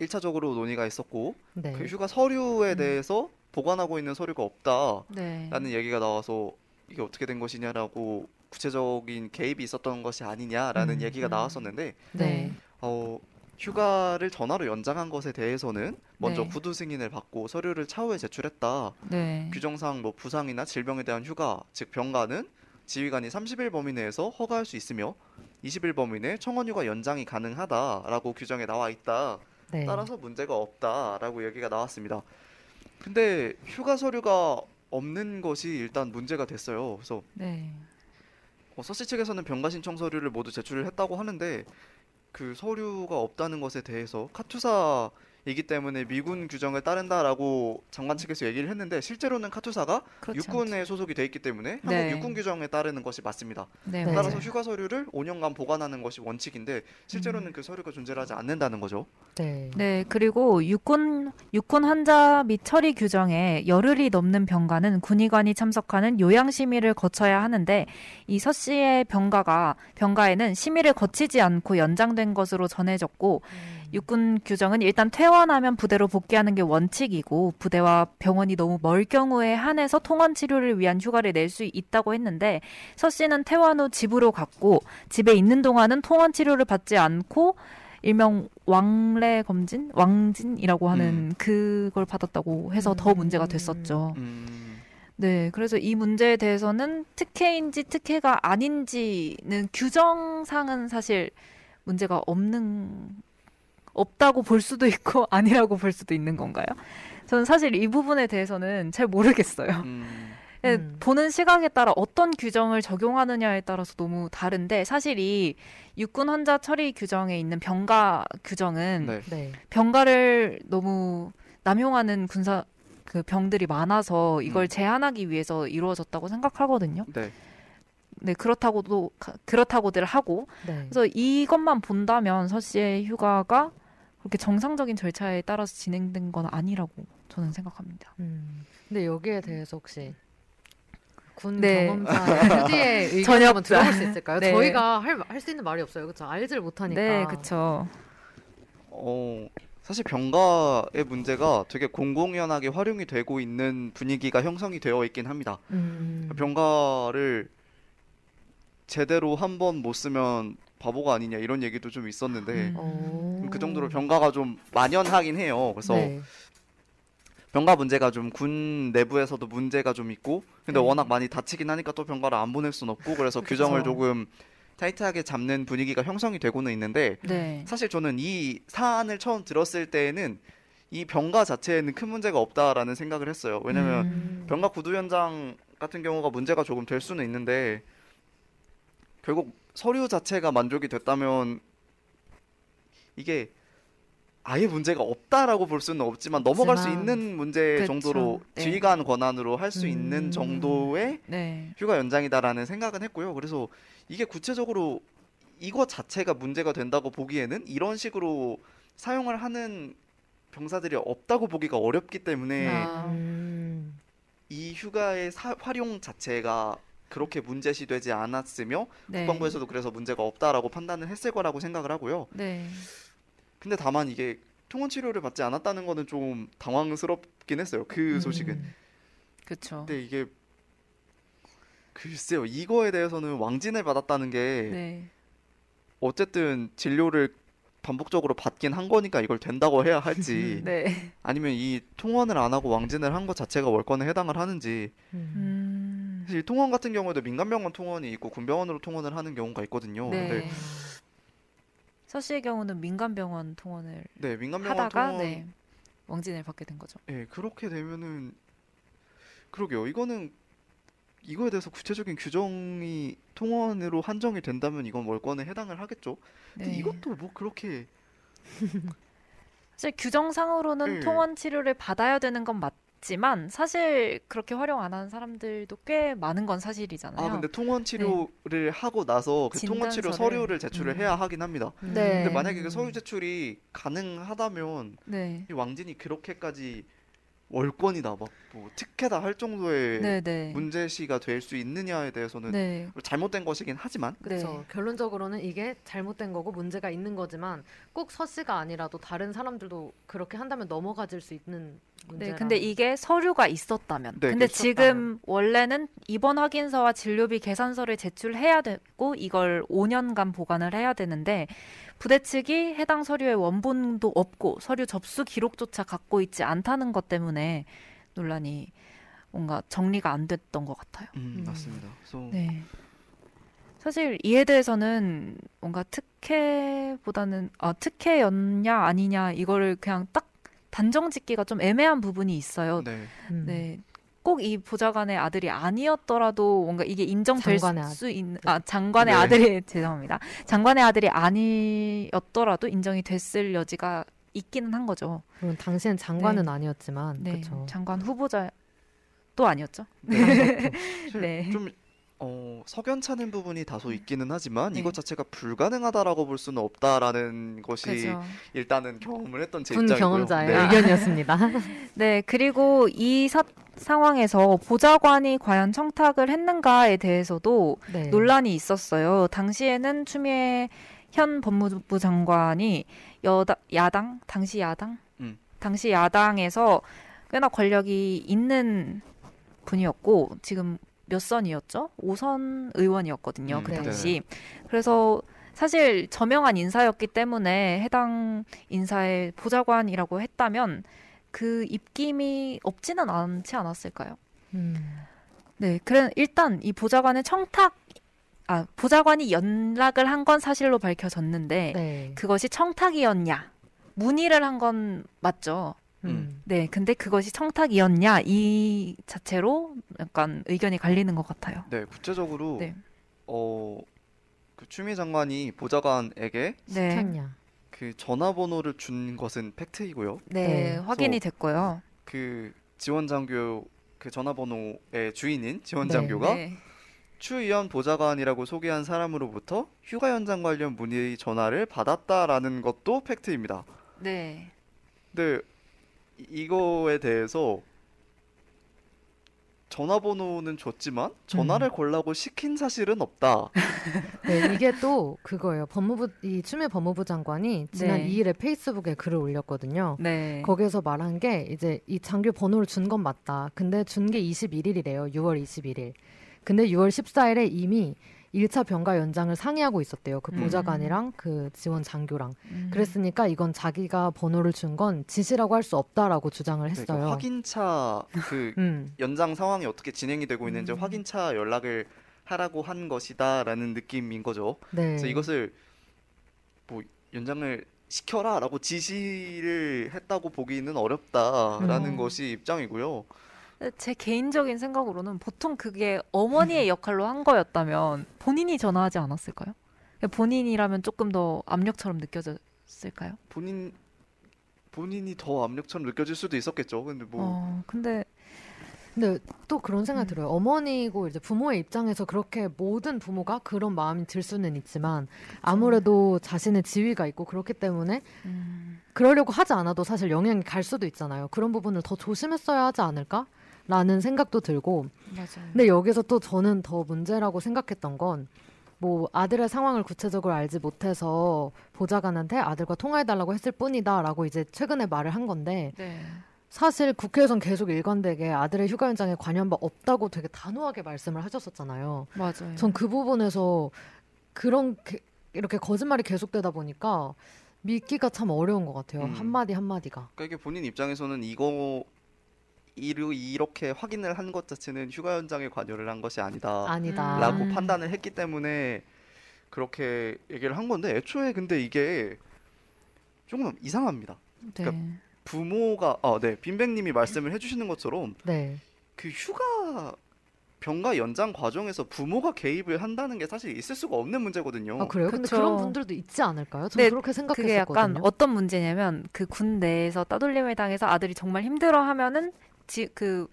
1차적으로 논의가 있었고 네. 그 휴가 서류에 음. 대해서 보관하고 있는 서류가 없다라는 네. 얘기가 나와서 이게 어떻게 된 것이냐라고 구체적인 개입이 있었던 것이 아니냐라는 음, 얘기가 음. 나왔었는데 네. 어, 휴가를 전화로 연장한 것에 대해서는 먼저 네. 구두 승인을 받고 서류를 차후에 제출했다. 네. 규정상 뭐 부상이나 질병에 대한 휴가, 즉 병가는 지휘관이 30일 범위 내에서 허가할 수 있으며 20일 범위 내 청원휴가 연장이 가능하다라고 규정에 나와 있다. 네. 따라서 문제가 없다라고 얘기가 나왔습니다. 근데 휴가 서류가 없는 것이 일단 문제가 됐어요. 그래서 네. 어, 서씨 측에서는 병가 신청 서류를 모두 제출을 했다고 하는데 그 서류가 없다는 것에 대해서 카투사 이기 때문에 미군 규정을 따른다라고 장관 측에서 얘기를 했는데 실제로는 카투사가 육군에 소속이 돼 있기 때문에 네. 한국 육군 규정에 따르는 것이 맞습니다. 네, 네. 따라서 맞아요. 휴가 서류를 5년간 보관하는 것이 원칙인데 실제로는 음. 그 서류가 존재를 하지 않는다는 거죠. 네. 네, 그리고 육군 육군 환자 및 처리 규정에 열흘이 넘는 병가는 군의관이 참석하는 요양 심의를 거쳐야 하는데 이 서 씨의 병가가 병가에는 심의를 거치지 않고 연장된 것으로 전해졌고 음. 육군 규정은 일단 퇴원하면 부대로 복귀하는 게 원칙이고 부대와 병원이 너무 멀 경우에 한해서 통원 치료를 위한 휴가를 낼 수 있다고 했는데 서 씨는 퇴원 후 집으로 갔고 집에 있는 동안은 통원 치료를 받지 않고 일명 왕래 검진, 왕진이라고 하는 음. 그걸 받았다고 해서 더 음. 문제가 됐었죠. 음, 네, 그래서 이 문제에 대해서는 특혜인지 특혜가 아닌지는 규정상은 사실 문제가 없는 없다고 볼 수도 있고 아니라고 볼 수도 있는 건가요? 저는 사실 이 부분에 대해서는 잘 모르겠어요. 음, 네, 음. 보는 시각에 따라 어떤 규정을 적용하느냐에 따라서 너무 다른데 사실 이 육군 환자 처리 규정에 있는 병가 규정은 네. 네. 병가를 너무 남용하는 군사 그 병들이 많아서 이걸 음. 제한하기 위해서 이루어졌다고 생각하거든요. 네. 네, 그렇다고도 가- 그렇다고들 하고 네. 그래서 이것만 본다면 서 씨의 휴가가 그렇게 정상적인 절차에 따라서 진행된 건 아니라고 저는 생각합니다. 음. 근데 여기에 대해서 혹시 군 네. 경험자 휴디의 의견 전혀 한번. 들어볼 수 있을까요? 네. 저희가 할 할 수 있는 말이 없어요. 그렇죠? 알지를 못하니까. 네, 그렇죠. 어, 사실 병가의 문제가 되게 공공연하게 활용이 되고 있는 분위기가 형성이 되어 있긴 합니다. 음. 병가를 제대로 한 번 못 쓰면 바보가 아니냐 이런 얘기도 좀 있었는데 음. 어. 그 정도로 병가가 좀 만연하긴 해요. 그래서 네. 병가 문제가 좀 군 내부에서도 문제가 좀 있고 근데 네. 워낙 많이 다치긴 하니까 또 병가를 안 보낼 순 없고 그래서 규정을 그쵸. 조금 타이트하게 잡는 분위기가 형성이 되고는 있는데 네. 사실 저는 이 사안을 처음 들었을 때에는 이 병가 자체에는 큰 문제가 없다라는 생각을 했어요. 왜냐면 음. 병가 구두 현장 같은 경우가 문제가 조금 될 수는 있는데 결국 서류 자체가 만족이 됐다면 이게 아예 문제가 없다라고 볼 수는 없지만 넘어갈 수. 있는 문제 그쵸. 정도로 네. 지휘관 권한으로 할수 음. 있는 정도의 네. 휴가 연장이다라는 생각은 했고요. 그래서 이게 구체적으로 이거 자체가 문제가 된다고 보기에는 이런 식으로 사용을 하는 병사들이 없다고 보기가 어렵기 때문에 아. 음. 이 휴가의 사- 활용 자체가 그렇게 문제시되지 않았으며 네. 국방부에서도 그래서 문제가 없다라고 판단을 했을 거라고 생각을 하고요. 네. 근데 다만 이게 통원 치료를 받지 않았다는 거는 좀 당황스럽긴 했어요. 그 소식은. 음. 그렇죠. 근데 이게 글쎄요. 이거에 대해서는 왕진을 받았다는 게 네. 어쨌든 진료를 반복적으로 받긴 한 거니까 이걸 된다고 해야 할지 네. 아니면 이 통원을 안 하고 왕진을 한 것 자체가 월권에 해당을 하는지 음. 음. 사실 통원 같은 경우에도 민간병원 통원이 있고 군병원으로 통원을 하는 경우가 있거든요. 네. 근데 서 씨의 경우는 민간병원 통원을 네, 민간병원 하다가 통원 네. 왕진을 받게 된 거죠. 예, 그렇게 되면은 그러게요. 이거는 이거에 대해서 구체적인 규정이 통원으로 한정이 된다면 이건 월권에 해당을 하겠죠. 근데 네. 이것도 뭐 그렇게 사실 규정상으로는 네. 통원 치료를 받아야 되는 건 맞 지만 사실 그렇게 활용 안 하는 사람들도 꽤 많은 건 사실이잖아요. 아 근데 통원 치료를 하고 나서 그 통원 치료 서류를 제출을 음. 해야 하긴 합니다. 음. 네. 근데 만약에 그 서류 제출이 가능하다면 네. 이 왕진이 그렇게까지 월권이다 막 뭐 특혜다 할 정도의 네, 네. 문제시가 될 수 있느냐에 대해서는 네. 잘못된 것이긴 하지만 그렇죠. 네. 결론적으로는 이게 잘못된 거고 문제가 있는 거지만 꼭 서 씨가 아니라도 다른 사람들도 그렇게 한다면 넘어가질 수 있는 문제. 네, 근데 이게 서류가 있었다면. 네, 근데 그 지금 원래는 입원 확인서와 진료비 계산서를 제출해야 되고 이걸 5년간 보관을 해야 되는데 부대 측이 해당 서류의 원본도 없고 서류 접수 기록조차 갖고 있지 않다는 것 때문에 논란이 뭔가 정리가 안 됐던 것 같아요. 음, 음. 맞습니다. 그래서 네. 사실 이에 대해서는 뭔가 특혜보다는 아, 특혜였냐 아니냐 이거를 그냥 딱 단정 짓기가 좀 애매한 부분이 있어요. 네. 음. 네. 꼭 이 보좌관의 아들이 아니었더라도 뭔가 이게 인정될 장관의 수 있는 아 장관의 네. 아들이 죄송합니다. 장관의 아들이 아니었더라도 인정이 됐을 여지가 있기는 한 거죠. 물론 당시엔 장관은 아니었지만 네, 그렇죠. 장관 후보자 또 아니었죠. 네. 좀 어, 석연찮은 부분이 다소 있기는 하지만 네. 이것 자체가 불가능하다라고 볼 수는 없다라는 것이 그렇죠. 일단은 경험을 했던 제 군 입장이고요. 경험자의 네. 의견이었습니다. 네, 그리고 이 사, 상황에서 보좌관이 과연 청탁을 했는가에 대해서도 네. 논란이 있었어요. 당시에는 추미애 현 법무부 장관이 여당, 야당, 당시 야당, 음. 당시 야당에서 꽤나 권력이 있는 분이었고 지금 몇 선이었죠? 5선 의원이었거든요. 음, 그 네. 당시. 그래서 사실 저명한 인사였기 때문에 해당 인사의 보좌관이라고 했다면 그 입김이 없지는 않지 않았을까요? 음. 네, 그래 일단 이 보좌관의 청탁 아 보좌관이 연락을 한 건 사실로 밝혀졌는데 네. 그것이 청탁이었냐 문의를 한 건 맞죠. 음. 네, 근데 그것이 청탁이었냐 이 자체로 약간 의견이 갈리는 것 같아요. 네, 구체적으로 네. 어, 그 추미애 장관이 보좌관에게 네. 그 전화번호를 준 것은 팩트이고요. 네, 네. 확인이 됐고요. 그 지원 장교 그 전화번호의 주인인 지원 네. 장교가 네, 추 의원 보좌관이라고 소개한 사람으로부터 휴가 연장 관련 문의 전화를 받았다라는 것도 팩트입니다. 네, 근데 이- 이거에 대해서 전화번호는 줬지만 전화를 음. 걸라고 시킨 사실은 없다. 네, 이게 또 그거예요. 법무부 이 추미애 법무부 장관이 지난 네. 2일에 페이스북에 글을 올렸거든요. 네, 거기에서 말한 게 이제 이 장교 번호를 준 건 맞다. 근데 준 게 21일이래요. 6월 21일. 근데 6월 14일에 이미 1차 병가 연장을 상의하고 있었대요. 그 음. 보좌관이랑 그 지원 장교랑. 음. 그랬으니까 이건 자기가 번호를 준 건 지시라고 할 수 없다라고 주장을 그러니까 했어요. 확인차 그 음. 연장 상황이 어떻게 진행이 되고 있는지 음. 확인차 연락을 하라고 한 것이다라는 느낌인 거죠. 네. 그래서 이것을 뭐 연장을 시켜라라고 지시를 했다고 보기는 어렵다라는 음. 것이 입장이고요. 제 개인적인 생각으로는 보통 그게 어머니의 역할로 한 거였다면 본인이 전화하지 않았을까요? 본인이라면 조금 더 압력처럼 느껴졌을까요? 본인 본인이 더 압력처럼 느껴질 수도 있었겠죠. 근데 뭐 어, 근데 근데 또 그런 생각 이 음. 들어요. 어머니고 이제 부모의 입장에서 그렇게 모든 부모가 그런 마음이 들 수는 있지만 아무래도 자신의 지위가 있고 그렇기 때문에 음, 그러려고 하지 않아도 사실 영향이 갈 수도 있잖아요. 그런 부분을 더 조심했어야 하지 않을까? 라는 생각도 들고 맞아요. 근데 여기서 또 저는 더 문제라고 생각했던 건 뭐 아들의 상황을 구체적으로 알지 못해서 보좌관한테 아들과 통화해달라고 했을 뿐이다라고 이제 최근에 말을 한 건데 네. 사실 국회에선 계속 일관되게 아들의 휴가 연장에 관여한 바 없다고 되게 단호하게 말씀을 하셨었잖아요. 맞아요. 전 그 부분에서 그런 게- 이렇게 거짓말이 계속되다 보니까 믿기가 참 어려운 것 같아요. 음. 한마디 한마디가. 그러니까 이게 본인 입장에서는 이거 이르 이렇게 확인을 한 것 자체는 휴가 연장에 관여를 한 것이 아니다. 아니다. 라고 음. 판단을 했기 때문에 그렇게 얘기를 한 건데 애초에 근데 이게 조금 이상합니다. 네. 그러니까 부모가 아, 네. 빈백님이 말씀을 해 주시는 것처럼 네. 그 휴가 병가 연장 과정에서 부모가 개입을 한다는 게 사실 있을 수가 없는 문제거든요. 아 그래요? 근데. 그런 분들도 있지 않을까요? 저는 네, 그렇게 그게 생각했었거든요. 약간 어떤 문제냐면 그 군대에서 따돌림을 당해서 아들이 정말 힘들어하면은 지그그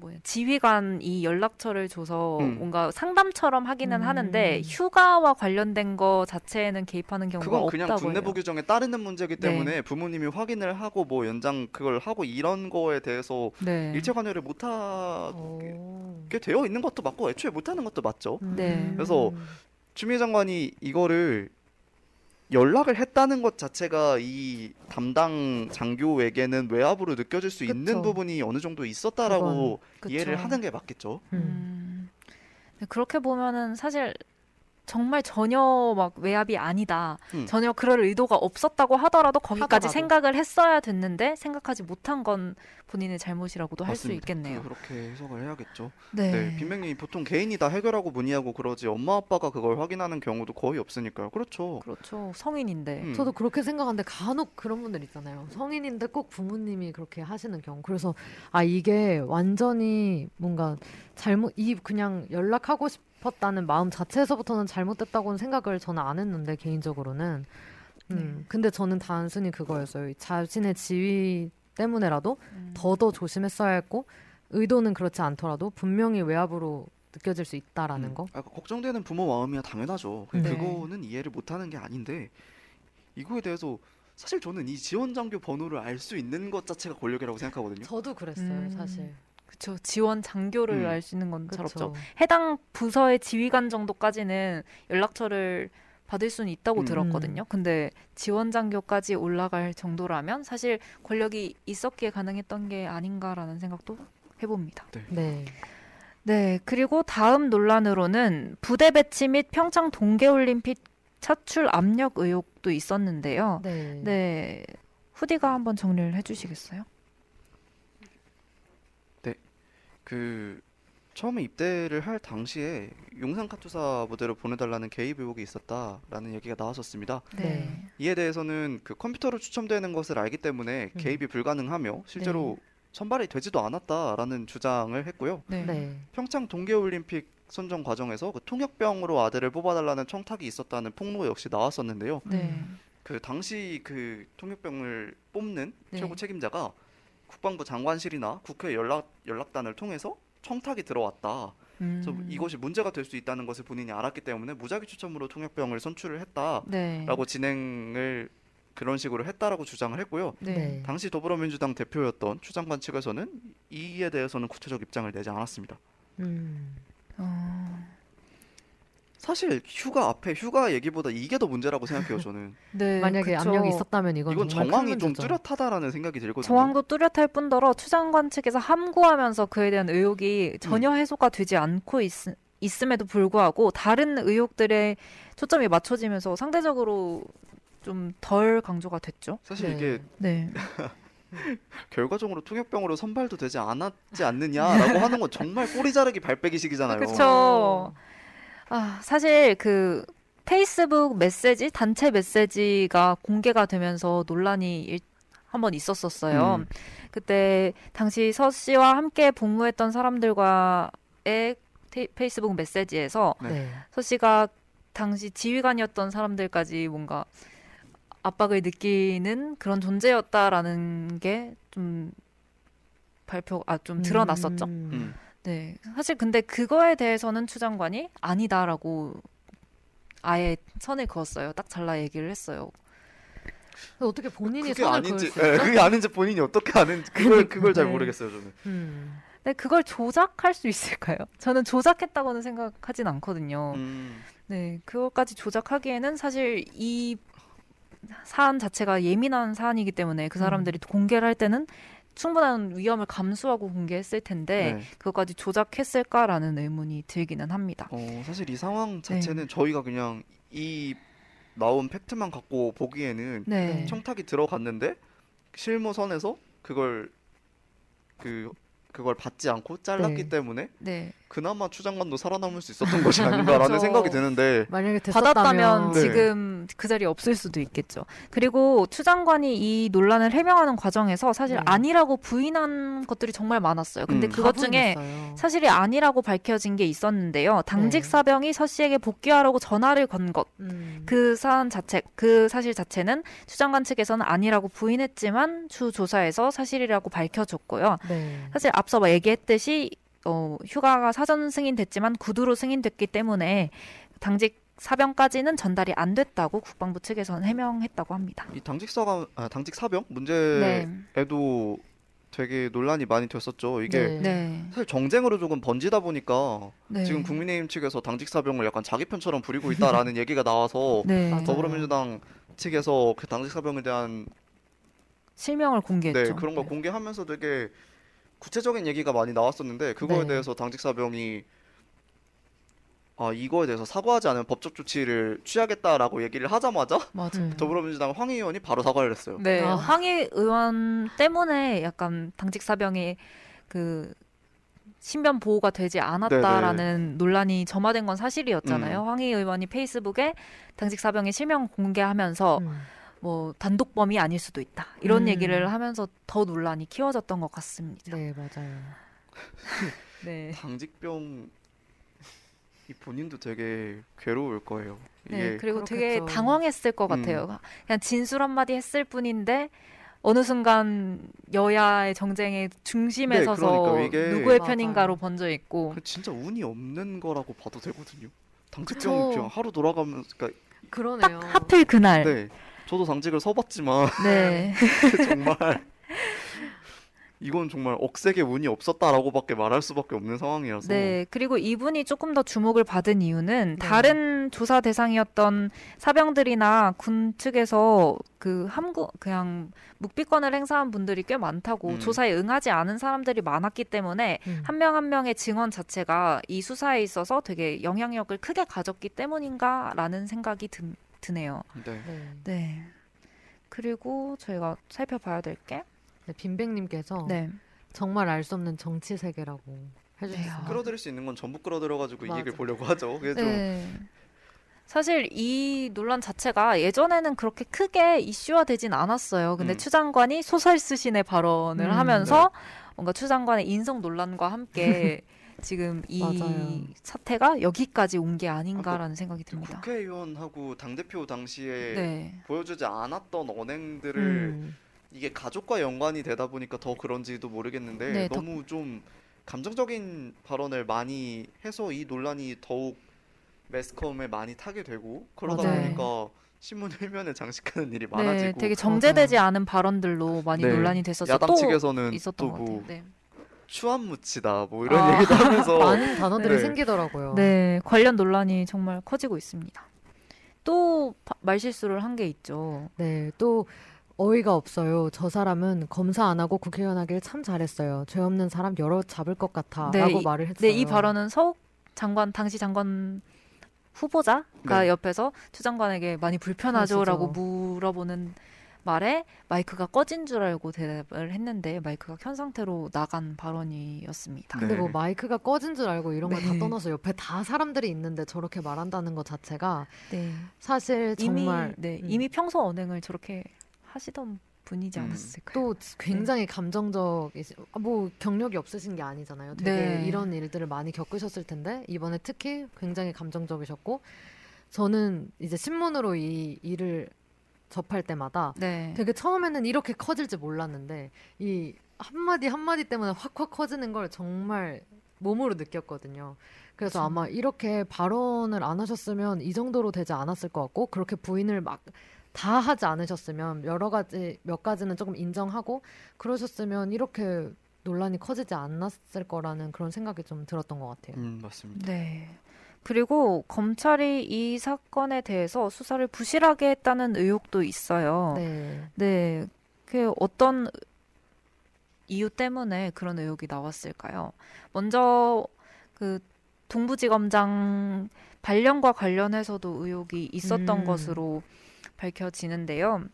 뭐야 지휘관이 연락처를 줘서 음. 뭔가 상담처럼 하기는 음. 하는데 휴가와 관련된 거 자체에는 개입하는 경우가 그건 그냥 없다고 군내부 해요. 규정에 따르는 문제이기 네. 때문에 부모님이 확인을 하고 뭐 연장 그걸 하고 이런 거에 대해서 네. 일체 관여를 못 하게 오. 되어 있는 것도 맞고 애초에 못 하는 것도 맞죠. 네. 음. 그래서 추미애 장관이 이거를 연락을 했다는 것 자체가 이 담당 장교에게는 외압으로 느껴질 수 있는 그쵸. 부분이 어느 정도 있었다라고 그쵸. 이해를 하는 게 맞겠죠. 음. 음. 네, 그렇게 보면은 사실 정말 전혀 막 외압이 아니다. 음. 전혀 그럴 의도가 없었다고 하더라도 거기까지 하더라도. 생각을 했어야 됐는데 생각하지 못한 건 본인의 잘못이라고도 할 수. 있겠네요. 그렇게 해석을 해야겠죠. 네. 네, 빈백님이 보통 개인이 다 해결하고 문의하고 그러지 엄마 아빠가 그걸 확인하는 경우도 거의 없으니까요. 그렇죠. 그렇죠. 성인인데. 음. 저도 그렇게 생각하는데 간혹 그런 분들 있잖아요. 성인인데 꼭 부모님이 그렇게 하시는 경우. 그래서 아 이게 완전히 뭔가 잘못 이 그냥 연락하고 싶 었다는 마음 자체에서부터는 잘못됐다고는 생각을 저는 안 했는데 개인적으로는 음, 근데 저는 단순히 그거였어요. 자신의 지위 때문에라도 음. 더더 조심했어야 했고 의도는 그렇지 않더라도 분명히 외압으로 느껴질 수 있다라는 음. 거. 아, 걱정되는 부모 마음이야 당연하죠. 네. 그거는 이해를 못하는 게 아닌데 이거에 대해서 사실 저는 이 지원 장교 번호를 알 수 있는 것 자체가 권력이라고 생각하거든요. 저도 그랬어요, 음. 사실. 그쵸. 지원 장교를 음. 알수 있는 건 잘 없죠. 해당 부서의 지휘관 정도까지는 연락처를 받을 수는 있다고 음. 들었거든요. 근데 지원 장교까지 올라갈 정도라면 사실 권력이 있었기에 가능했던 게 아닌가라는 생각도 해봅니다. 네. 네, 그리고 다음 논란으로는 부대 배치 및 평창 동계올림픽 차출 압력 의혹도 있었는데요. 네. 네, 후디가 한번 정리를 해주시겠어요? 그 처음에 입대를 할 당시에 용산 카투사 부대로 보내달라는 개입 의혹이 있었다라는 얘기가 나왔었습니다. 네. 이에 대해서는 그 컴퓨터로 추첨되는 것을 알기 때문에 음. 개입이 불가능하며 실제로 선발이 되지도 않았다라는 주장을 했고요. 네. 네. 평창 동계올림픽 선정 과정에서 그 통역병으로 아들을 뽑아달라는 청탁이 있었다는 폭로 역시 나왔었는데요. 네. 그 당시 그 통역병을 뽑는 네. 최고 책임자가 국방부 장관실이나 국회 연락 연락단을 통해서 청탁이 들어왔다. 그래서 음. 이것이 문제가 될 수 있다는 것을 본인이 알았기 때문에 무작위 추첨으로 통역병을 선출을 했다라고 네. 진행을 그런 식으로 했다라고 주장을 했고요. 네. 네. 당시 더불어민주당 대표였던 추 장관 측에서는 이에 대해서는 구체적 입장을 내지 않았습니다. 음. 어, 사실 휴가 앞에 휴가 얘기보다 이게 더 문제라고 생각해요. 저는 네, 만약에 그쵸. 압력이 있었다면 이건, 이건 정말 큰 정황이 좀 문제죠. 뚜렷하다라는 생각이 들거든요. 정황도 뚜렷할 뿐더러 추장관 측에서 함구하면서 그에 대한 의혹이 음. 전혀 해소가 되지 않고 있, 있음에도 불구하고 다른 의혹들에 초점이 맞춰지면서 상대적으로 좀 덜 강조가 됐죠. 사실 네. 이게 네. 결과적으로 통역병으로 선발도 되지 않았지 않느냐라고 하는 건 정말 꼬리 자르기 발빼기식이잖아요. 그렇죠. 아, 사실 그 페이스북 메시지 단체 메시지가 공개가 되면서 논란이 한번 있었었어요. 음. 그때 당시 서 씨와 함께 복무했던 사람들과의 테이- 페이스북 메시지에서 네. 네. 서 씨가 당시 지휘관이었던 사람들까지 뭔가 압박을 느끼는 그런 존재였다라는 게 좀 발표 아 좀 드러났었죠. 음. 음. 네. 사실 근데 그거에 대해서는 추 장관이 아니다라고 아예 선을 그었어요. 딱 잘라 얘기를 했어요. 어떻게 본인이 그게 선을 아닌지, 그을 수 예, 있죠? 그게 아닌지 본인이 어떻게 아는지 그걸 그걸 잘 네. 모르겠어요 저는. 음. 근데 그걸 조작할 수 있을까요? 저는 조작했다고는 생각하진 않거든요. 음. 네. 그것까지 조작하기에는 사실 이 사안 자체가 예민한 사안이기 때문에 그 사람들이 공개를 할 때는 충분한 위험을 감수하고 공개했을 텐데 네. 그것까지 조작했을까라는 의문이 들기는 합니다. 어, 사실 이 상황 자체는 저희가 그냥 이 나온 팩트만 갖고 보기에는 네. 청탁이 들어갔는데 실무선에서 그걸 그 그걸 받지 않고 잘랐기 네. 때문에 네. 그나마 추장관도 살아남을 수 있었던 것이 아닌가라는 그렇죠. 생각이 드는데 만약에 됐었다면 받았다면 네. 지금 그 자리에 없을 수도 있겠죠. 그리고 추 장관이 이 논란을 해명하는 과정에서 사실 네. 아니라고 부인한 것들이 정말 많았어요. 근데 음. 그것 중에. 사실이 아니라고 밝혀진 게 있었는데요. 당직 네. 사병이 서 씨에게 복귀하라고 전화를 건 것. 음. 그 사안 자체, 그 사실 자체는 추 장관 측에서는 아니라고 부인했지만 추 조사에서 사실이라고 밝혀졌고요. 네. 사실 앞서 뭐 얘기했듯이 어, 휴가가 사전 승인됐지만 구두로 승인됐기 때문에 당직 사병까지는 전달이 안 됐다고 국방부 측에서는 해명했다고 합니다. 이 당직 사가 아, 당직 사병 네. 문제에도 되게 논란이 많이 됐었죠. 이게 네. 네. 사실 정쟁으로 조금 번지다 보니까 네. 지금 국민의힘 측에서 당직 사병을 약간 자기 편처럼 부리고 있다라는 얘기가 나와서 네. 더불어민주당 측에서 그 당직 사병에 대한 실명을 공개했죠. 네, 그런 거 공개하면서 되게 구체적인 얘기가 많이 나왔었는데 그거에 네. 대해서 당직 사병이 아 이거에 대해서 사과하지 않으면 법적 조치를 취하겠다라고 얘기를 하자마자 맞아요. 음. 더불어민주당 황 의원이 바로 사과를 했어요. 네, 아. 황희 의원 때문에 약간 당직 사병이 그 신변 보호가 되지 않았다라는 논란이 점화된 건 사실이었잖아요. 음. 황희 의원이 페이스북에 당직 사병의 실명 공개하면서 음. 뭐 단독범이 아닐 수도 있다 이런 음. 얘기를 하면서 더 논란이 키워졌던 것 같습니다. 네, 맞아요. 네. 당직병 이 본인도 되게 괴로울 거예요. 네, 그리고 되게 그렇겠죠. 당황했을 것 음. 같아요. 그냥 진술 한마디 했을 뿐인데 어느 순간 여야의 정쟁의 중심에 네, 서서 그러니까 누구의 맞아요. 편인가로 번져 있고 그 진짜 운이 없는 거라고 봐도 되거든요. 그냥 하루 돌아가면서 그러니까 그러네요. 하필 그날 네. 저도 당직을 서봤지만 네. 정말 이건 정말 억세게 운이 없었다라고밖에 말할 수밖에 없는 상황이라서 네, 그리고 이분이 조금 더 주목을 받은 이유는 네. 다른 조사 대상이었던 사병들이나 군 측에서 그 함구 그냥 묵비권을 행사한 분들이 꽤 많다고 음. 조사에 응하지 않은 사람들이 많았기 때문에 음. 한명한 명의 증언 자체가 이 수사에 있어서 되게 영향력을 크게 가졌기 때문인가라는 생각이 드, 드네요. 네. 네. 네. 그리고 저희가 살펴봐야 될 게, 네, 빈백님께서 네. 정말 알 수 없는 정치 세계라고 네, 해주셨어요. 아. 끌어들일 수 있는 건 전부 끌어들여가지고 맞아. 이익을 보려고 하죠. 좀 네. 사실 이 논란 자체가 예전에는 그렇게 크게 이슈화되진 않았어요. 근데 음. 추 장관이 소설 쓰신의 발언을 음, 하면서 뭔가 추 장관의 인성 논란과 함께 지금 이 맞아요. 사태가 여기까지 온 게 아닌가라는 생각이 그 듭니다. 국회의원하고 당 대표 당시에 네. 보여주지 않았던 언행들을 음. 이게 가족과 연관이 되다 보니까 더 그런지도 모르겠는데 네, 더- 너무 좀 감정적인 발언을 많이 해서 이 논란이 더욱 매스컴에 많이 타게 되고 그러다 맞아요. 보니까 신문 일면에 장식하는 일이 네, 많아지고 되게 정제되지 않은 발언들로 많이 네. 논란이 됐어서 야당 또 측에서는 있었던 또것 같아요. 뭐 네. 추한 무치다 뭐 이런 아. 얘기도 하면서 많은 단어들이 네. 생기더라고요. 네, 관련 논란이 정말 커지고 있습니다. 또 바- 말실수를 한 게 있죠. 네, 또 어이가 없어요. 저 사람은 검사 안 하고 국회의원 하길 참 잘했어요. 죄 없는 사람 여러 잡을 것 같아라고 네, 이- 말을 했어요. 네, 이 발언은 서욱 장관 당시 장관 후보자가 네. 옆에서 추 장관에게 많이 불편하죠라고 그러시죠. 물어보는 말에 마이크가 꺼진 줄 알고 대답을 했는데 마이크가 켠 상태로 나간 발언이었습니다. 네. 근데 뭐 마이크가 꺼진 줄 알고 이런 걸다 네. 떠나서 옆에 다 사람들이 있는데 저렇게 말한다는 것 자체가 네. 사실 이미 정말 네, 음. 이미 평소 언행을 저렇게 하시던 분이지 음. 않았을까요? 또 굉장히 감정적 뭐 경력이 없으신 게 아니잖아요. 되게 네. 이런 일들을 많이 겪으셨을 텐데 이번에 특히 굉장히 감정적이셨고 저는 이제 신문으로 이 일을 접할 때마다 네. 되게 처음에는 이렇게 커질지 몰랐는데 이 한마디 한마디 때문에 확확 커지는 걸 정말 몸으로 느꼈거든요. 그래서. 아마 이렇게 발언을 안 하셨으면 이 정도로 되지 않았을 것 같고 그렇게 부인을 막 다 하지 않으셨으면 여러 가지 몇 가지는 조금 인정하고 그러셨으면 이렇게 논란이 커지지 않았을 거라는 그런 생각이 좀 들었던 것 같아요. 음 맞습니다. 네. 그리고 검찰이 이 사건에 대해서 수사를 부실하게 했다는 의혹도 있어요. 네. 네, 그 어떤 이유 때문에 그런 의혹이 나왔을까요? 먼저 그 동부지검장 발령과 관련해서도 의혹이 있었던 음. 것으로 밝혀지는데요.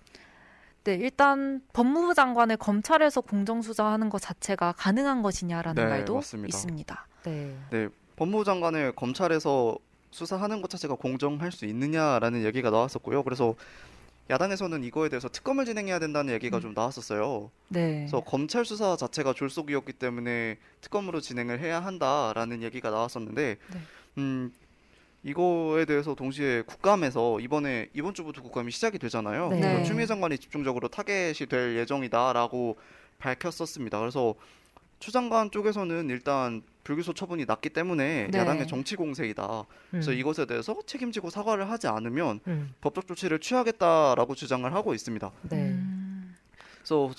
네, 일단 법무부 장관을 검찰에서 공정수사하는 것 자체가 가능한 것이냐라는 네, 말도 맞습니다. 있습니다. 네. 네, 법무부 장관을 검찰에서 수사하는 것 자체가 공정할 수 있느냐라는 얘기가 나왔었고요. 그래서 야당에서는 이거에 대해서 특검을 진행해야 된다는 얘기가 음. 좀 나왔었어요. 네. 그래서 검찰 수사 자체가 졸속이었기 때문에 특검으로 진행을 해야 한다라는 얘기가 나왔었는데, 네. 음, 이거에 대해서 동시에 국감에서 이번에 이번 주부터 국감이 시작이 되잖아요. 네. 그래서 추미애 장관이 집중적으로 타겟이 될 예정이다라고 밝혔었습니다. 그래서 추 장관 쪽에서는 일단 불기소 처분이 났기 때문에 네. 야당의 정치 공세이다. 그래서 음. 이것에 대해서 책임지고 사과를 하지 않으면 음. 법적 조치를 취하겠다라고 주장을 하고 있습니다. 네. 음, 그래서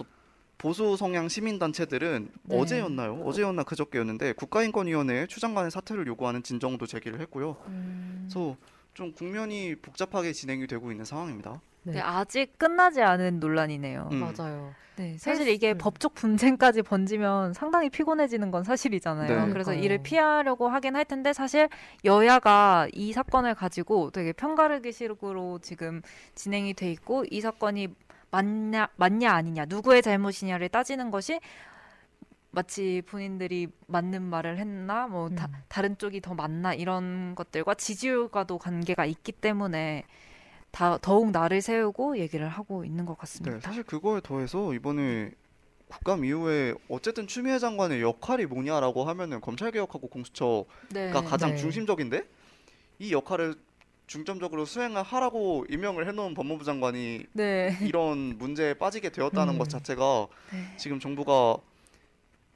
보수 성향 시민 단체들은 네. 어제였나요? 어제였나 그저께였는데 국가인권위원회에 추 장관의 사퇴를 요구하는 진정도 제기를 했고요. 음. 그래서 좀 국면이 복잡하게 진행이 되고 있는 상황입니다. 네. 네, 아직 끝나지 않은 논란이네요. 음. 맞아요. 네, 사실 이게 음. 법적 분쟁까지 번지면 상당히 피곤해지는 건 사실이잖아요. 네. 그래서. 이를 피하려고 하긴 할 텐데 사실 여야가 이 사건을 가지고 되게 편가르기식으로 지금 진행이 돼 있고 이 사건이 맞냐 맞냐 아니냐 누구의 잘못이냐를 따지는 것이 마치 본인들이 맞는 말을 했나 뭐 다, 음. 다른 쪽이 더 맞나 이런 것들과 지지율과도 관계가 있기 때문에 다 더욱 나를 세우고 얘기를 하고 있는 것 네, 같습니다. 사실 그거에 더해서 이번에 국감 이후에 어쨌든 추미애 장관의 역할이 뭐냐라고 하면은 검찰 개혁하고 공수처가 네. 가장 네. 중심적인데 이 역할을 중점적으로 수행을 하라고 임명을 해놓은 법무부 장관이 네. 이런 문제에 빠지게 되었다는 음. 것 자체가 네. 지금 정부가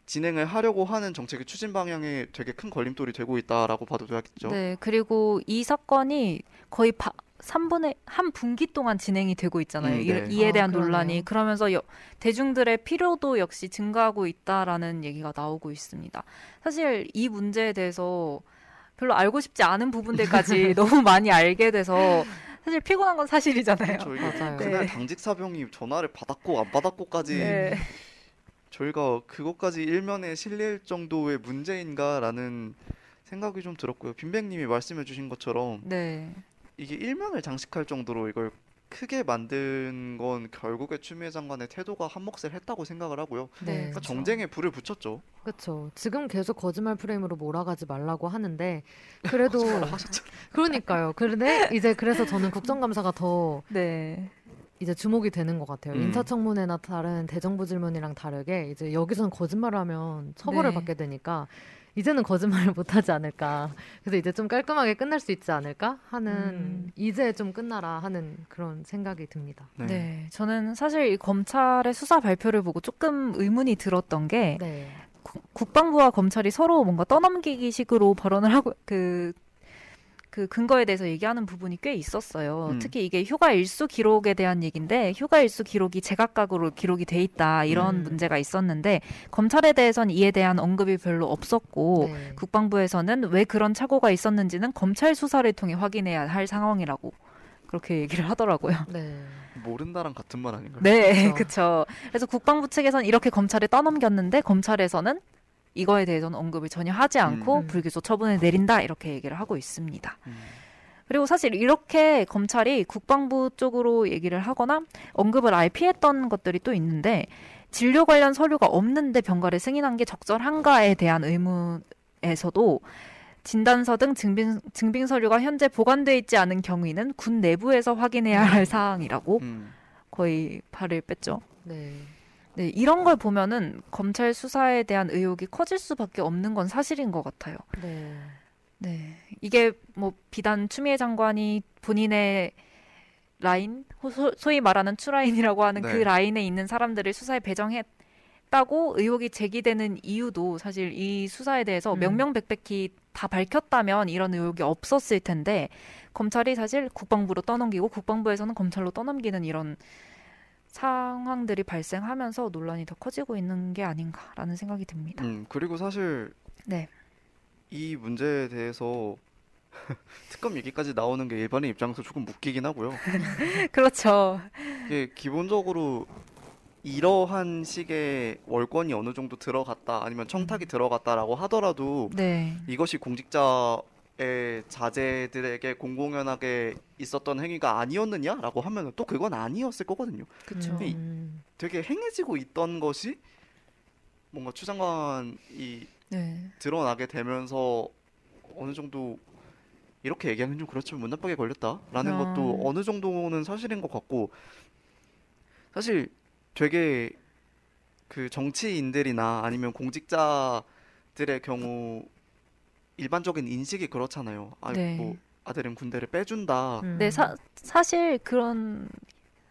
진행을 하려고 하는 정책의 추진 방향에 되게 큰 걸림돌이 되고 있다라고 봐도 되겠죠. 네, 그리고 이 사건이 거의 바, 3분의 한 분기 동안 진행이 되고 있잖아요. 음, 이, 네. 이에 아, 대한 그러네요. 논란이 그러면서 여- 대중들의 피로도 역시 증가하고 있다라는 얘기가 나오고 있습니다. 사실 이 문제에 대해서 별로 알고 싶지 않은 부분들까지 너무 많이 알게 돼서 사실 피곤한 건 사실이잖아요. 그렇죠. 그날 네. 당직 사병이 전화를 받았고 안 받았고까지 네. 저희가 그것까지 일면에 실릴 정도의 문제인가라는 생각이 좀 들었고요. 빈백님이 말씀해주신 것처럼 네. 이게 일면을 장식할 정도로 이걸 크게 만든 건 결국에 추미애 장관의 태도가 한몫을 했다고 생각을 하고요. 네. 그러니까 정쟁에 불을 붙였죠. 그렇죠. 지금 계속 거짓말 프레임으로 몰아가지 말라고 하는데 그래도 그러니까요. 그런데 이제 그래서 저는 국정감사가 더 네. 이제 주목이 되는 것 같아요. 음. 인사청문회나 다른 대정부 질문이랑 다르게 이제 여기서는 거짓말을 하면 처벌을 네. 받게 되니까 이제는 거짓말을 못하지 않을까. 그래서 이제 좀 깔끔하게 끝날 수 있지 않을까 하는 음. 이제 좀 끝나라 하는 그런 생각이 듭니다. 네. 저는 사실 이 검찰의 수사 발표를 보고 조금 의문이 들었던 게 네. 구- 국방부와 검찰이 서로 뭔가 떠넘기기 식으로 발언을 하고 그, 그 근거에 대해서 얘기하는 부분이 꽤 있었어요. 음. 특히 이게 휴가 일수 기록에 대한 얘기인데 휴가 일수 기록이 제각각으로 기록이 돼 있다 이런 음. 문제가 있었는데 검찰에 대해서는 이에 대한 언급이 별로 없었고 네. 국방부에서는 왜 그런 착오가 있었는지는 검찰 수사를 통해 확인해야 할 상황이라고 그렇게 얘기를 하더라고요. 네. 모른다랑 같은 말 아닌가요? 네, 그쵸. 그렇죠. 그래서 국방부 측에서는 이렇게 검찰에 떠넘겼는데 검찰에서는 이거에 대해서는 언급을 전혀 하지 않고 음. 불기소 처분을 내린다 이렇게 얘기를 하고 있습니다. 음. 그리고 사실 이렇게 검찰이 국방부 쪽으로 얘기를 하거나 언급을 아예 피했던 것들이 또 있는데 진료 관련 서류가 없는데 병가를 승인한 게 적절한가에 대한 의문에서도 진단서 등 증빙, 증빙 서류가 현재 보관돼 있지 않은 경우에는 군 내부에서 확인해야 할 사항이라고 음. 거의 발을 뺐죠. 네. 네, 이런 걸 보면은 검찰 수사에 대한 의혹이 커질 수밖에 없는 건 사실인 것 같아요. 네. 네, 이게 뭐 비단 추미애 장관이 본인의 라인, 소, 소위 말하는 추라인이라고 하는 그 네. 라인에 있는 사람들을 수사에 배정했다고 의혹이 제기되는 이유도 사실 이 수사에 대해서 음. 명명백백히 다 밝혔다면 이런 의혹이 없었을 텐데 검찰이 사실 국방부로 떠넘기고 국방부에서는 검찰로 떠넘기는 이런 상황들이 발생하면서 논란이 더 커지고 있는 게 아닌가라는 생각이 듭니다. 음, 그리고 사실 네. 이 문제에 대해서 특검 얘기까지 나오는 게 일반인 입장에서 조금 웃기긴 하고요. 그렇죠. 이게 기본적으로 이러한 식의 월권이 어느 정도 들어갔다 아니면 청탁이 들어갔다라고 하더라도 네. 이것이 공직자의 자제들에게 공공연하게 있었던 행위가 아니었느냐라고 하면 또 그건 아니었을 거거든요. 그렇죠. 되게 행해지고 있던 것이 뭔가 추 장관이 네. 드러나게 되면서 어느 정도 이렇게 얘기하면 좀 그렇지만 문 나쁘게 걸렸다라는 아. 것도 어느 정도는 사실인 것 같고 사실 되게 그 정치인들이나 아니면 공직자들의 경우 일반적인 인식이 그렇잖아요. 아, 네. 뭐 아들은 군대를 빼준다. 음. 네, 사, 사실 그런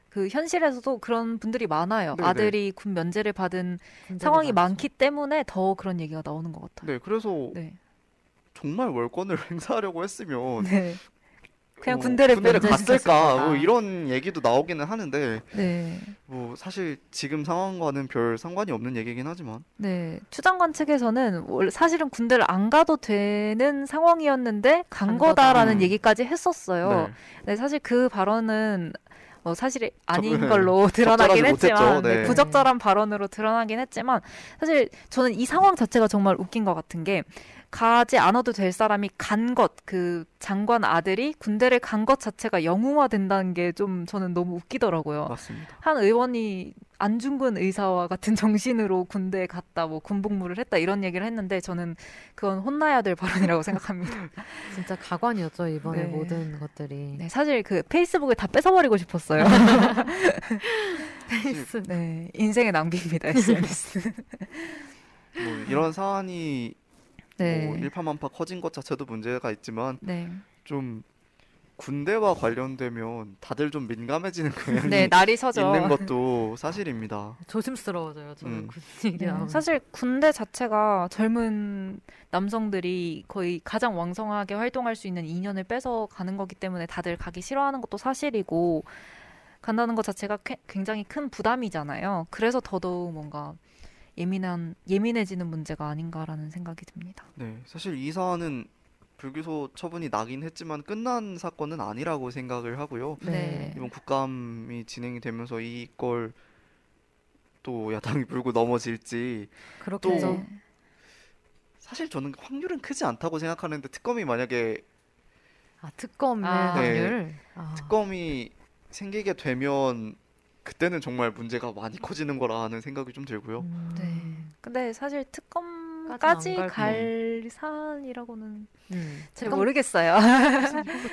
그 현실에서도 그런 분들이 많아요. 네네. 아들이 군 면제를 받은 상황이 많죠. 많기 때문에 더 그런 얘기가 나오는 것 같아요. 네, 그래서 네. 정말 월권을 행사하려고 했으면 네. 그냥 어, 군대를 군대를 갔을까. 뭐 이런 얘기도 나오기는 하는데 네. 뭐 사실 지금 상황과는 별 상관이 없는 얘기긴 하지만 네. 추장관 측에서는 사실은 군대를 안 가도 되는 상황이었는데 간 간 거다라는 거다. 얘기까지 했었어요. 네. 네, 사실 그 발언은 어, 사실이 아닌 네. 걸로 드러나긴 했지만. 네, 네. 부적절한 발언으로 드러나긴 했지만 사실 저는 이 상황 자체가 정말 웃긴 것 같은 게 가지 않아도 될 사람이 간 것, 그 장관 아들이 군대를 간 것 자체가 영웅화된다는 게 좀 저는 너무 웃기더라고요. 맞습니다. 한 의원이 안중근 의사와 같은 정신으로 군대에 갔다, 뭐 군복무를 했다 이런 얘기를 했는데 저는 그건 혼나야 될 발언이라고 생각합니다. 진짜 가관이었죠 이번에 네. 모든 것들이. 네, 사실 그 페이스북을 다 뺏어버리고 싶었어요. 페이스. 네, 인생의 낭비입니다 SNS. 뭐 이런 사안이 네, 뭐 일파만파 커진 것 자체도 문제가 있지만 네, 좀 군대와 관련되면 다들 좀 민감해지는 경향이 네, 날이 서죠. 있는 것도 사실입니다. 조심스러워져요. 저는 음. 군 얘기 네, 나오면. 사실 군대 자체가 젊은 남성들이 거의 가장 왕성하게 활동할 수 있는 2년을 뺏어 가는 거기 때문에 다들 가기 싫어하는 것도 사실이고 간다는 것 자체가 쾌- 굉장히 큰 부담이잖아요. 그래서 더더욱 뭔가 예민한 예민해지는 문제가 아닌가라는 생각이 듭니다. 네, 사실 이 사안은 불기소 처분이 나긴 했지만 끝난 사건은 아니라고 생각을 하고요. 네. 이번 국감이 진행이 되면서 이걸 또 야당이 불고 넘어질지 그렇겠죠. 또- 사실 저는 확률은 크지 않다고 생각하는데 특검이 만약에 아, 특검의 아. 확률. 아. 특검이 생기게 되면 그때는 정말 문제가 많이 커지는 거라는 생각이 좀 들고요. 음. 네. 근데 사실 특검까지 갈 사안이라고는 음. 잘 특검- 모르겠어요.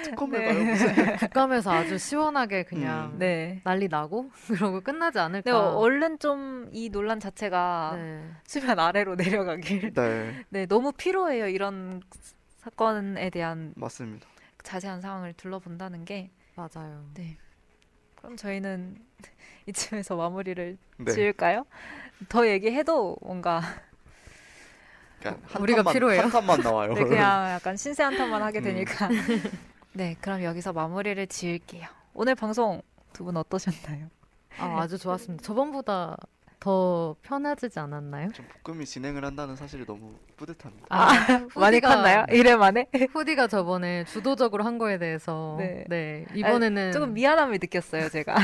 특검을 네. 가요 무슨? 국감에서 아주 시원하게 그냥 음. 네. 난리 나고 그러고 끝나지 않을까. 네, 얼른 좀 이 논란 자체가 네. 수면 아래로 내려가길. 네, 네, 너무 필요해요. 이런 사건에 대한 맞습니다. 자세한 상황을 둘러본다는 게. 맞아요. 그럼 저희는 이쯤에서 마무리를 네, 지을까요? 더 얘기해도 뭔가 한 우리가 칸만, 필요해요? 한 칸만 나와요. 네, 그냥 약간 신세 한 탄만 하게 음. 되니까. 네, 그럼 여기서 마무리를 지을게요. 오늘 방송 두 분 어떠셨나요? 아, 아주 좋았습니다. 저번보다 더 편해지지 않았나요? 좀 볶음이 진행을 한다는 사실이 너무 뿌듯합니다. 아, 많이 후디가- 컸나요? 이래 만에? 후디가 저번에 주도적으로 한 거에 대해서 네. 네, 이번에는 조금 미안함을 느꼈어요, 제가.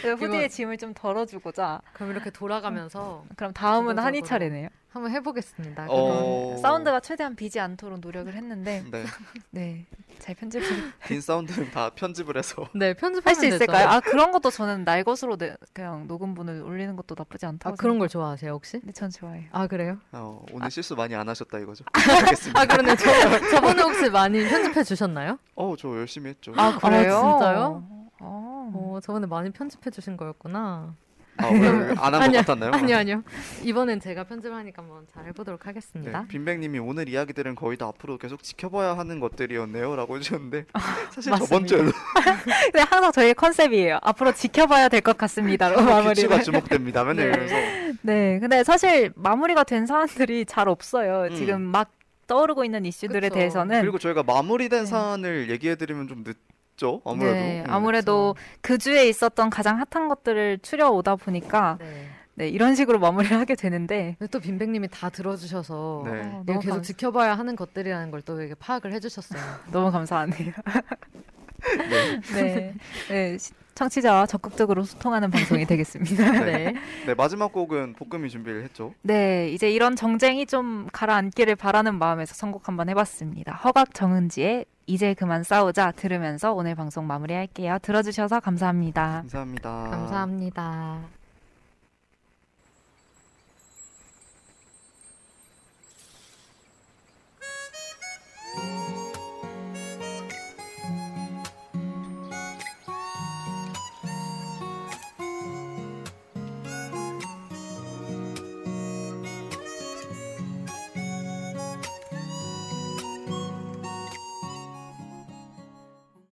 그래서 후디의 이번- 짐을 좀 덜어주고자. 그럼 이렇게 돌아가면서 그럼 다음은 주도적으로. 한이 차례네요. 한번 해보겠습니다. 어... 사운드가 최대한 비지 않도록 노력을 했는데, 네, 네, 잘 편집을 빈 사운드는 다 편집을 해서 네, 할 편집하면 수. 있을까요? 아 그런 것도 저는 날 것으로 내- 그냥 녹음본을 올리는 것도 나쁘지 아, 않다고. 그런 걸 좋아하세요 혹시? 네, 전 좋아해요. 아 그래요? 어, 오늘 실수 많이 안 하셨다 이거죠. 알겠습니다. 아 그러네. 저, 저번에 혹시 많이 편집해 주셨나요? 어, 저 열심히 했죠. 아, 그래요? 진짜요? 어. 어, 저번에 많이 편집해 주신 거였구나. 아, 오늘 안한 것 같았나요? 아니요, 아니요. 이번엔 제가 편집하니까 한번 잘 해보도록 하겠습니다. 네, 빈백님이 오늘 이야기들은 거의 다 앞으로 계속 지켜봐야 하는 것들이었네요 라고 해주셨는데 사실 저번. 주에도 근데 항상 저희의 컨셉이에요. 앞으로 지켜봐야 될 것 같습니다로 마무리를. 규칙가 주목됩니다. 맨날 네. 이러면서 네, 근데 사실 마무리가 된 사안들이 잘 없어요. 음. 지금 막 떠오르고 있는 이슈들에 그쵸. 대해서는 그리고 저희가 마무리된 네. 사안을 얘기해드리면 좀 늦 죠. 아무래도 네, 음. 아무래도 그 주에 있었던 가장 핫한 것들을 추려 오다 보니까 네. 네, 이런 식으로 마무리를 하게 되는데 또 빈백님이 다 들어주셔서 네. 어, 너무, 계속 감, 지켜봐야 하는 것들이라는 걸또 이게 파악을 해주셨어요. 너무 감사하네요. 네. 네, 네, 시- 청취자와 적극적으로 소통하는 방송이 되겠습니다. 네. 네. 네. 마지막 곡은 복금이 준비를 했죠. 네, 이제 이런 정쟁이 좀 가라앉기를 바라는 마음에서 선곡 한번 해봤습니다. 허각 정은지의 이제 그만 싸우자 들으면서 오늘 방송 마무리할게요. 들어주셔서 감사합니다. 감사합니다. 감사합니다. 감사합니다.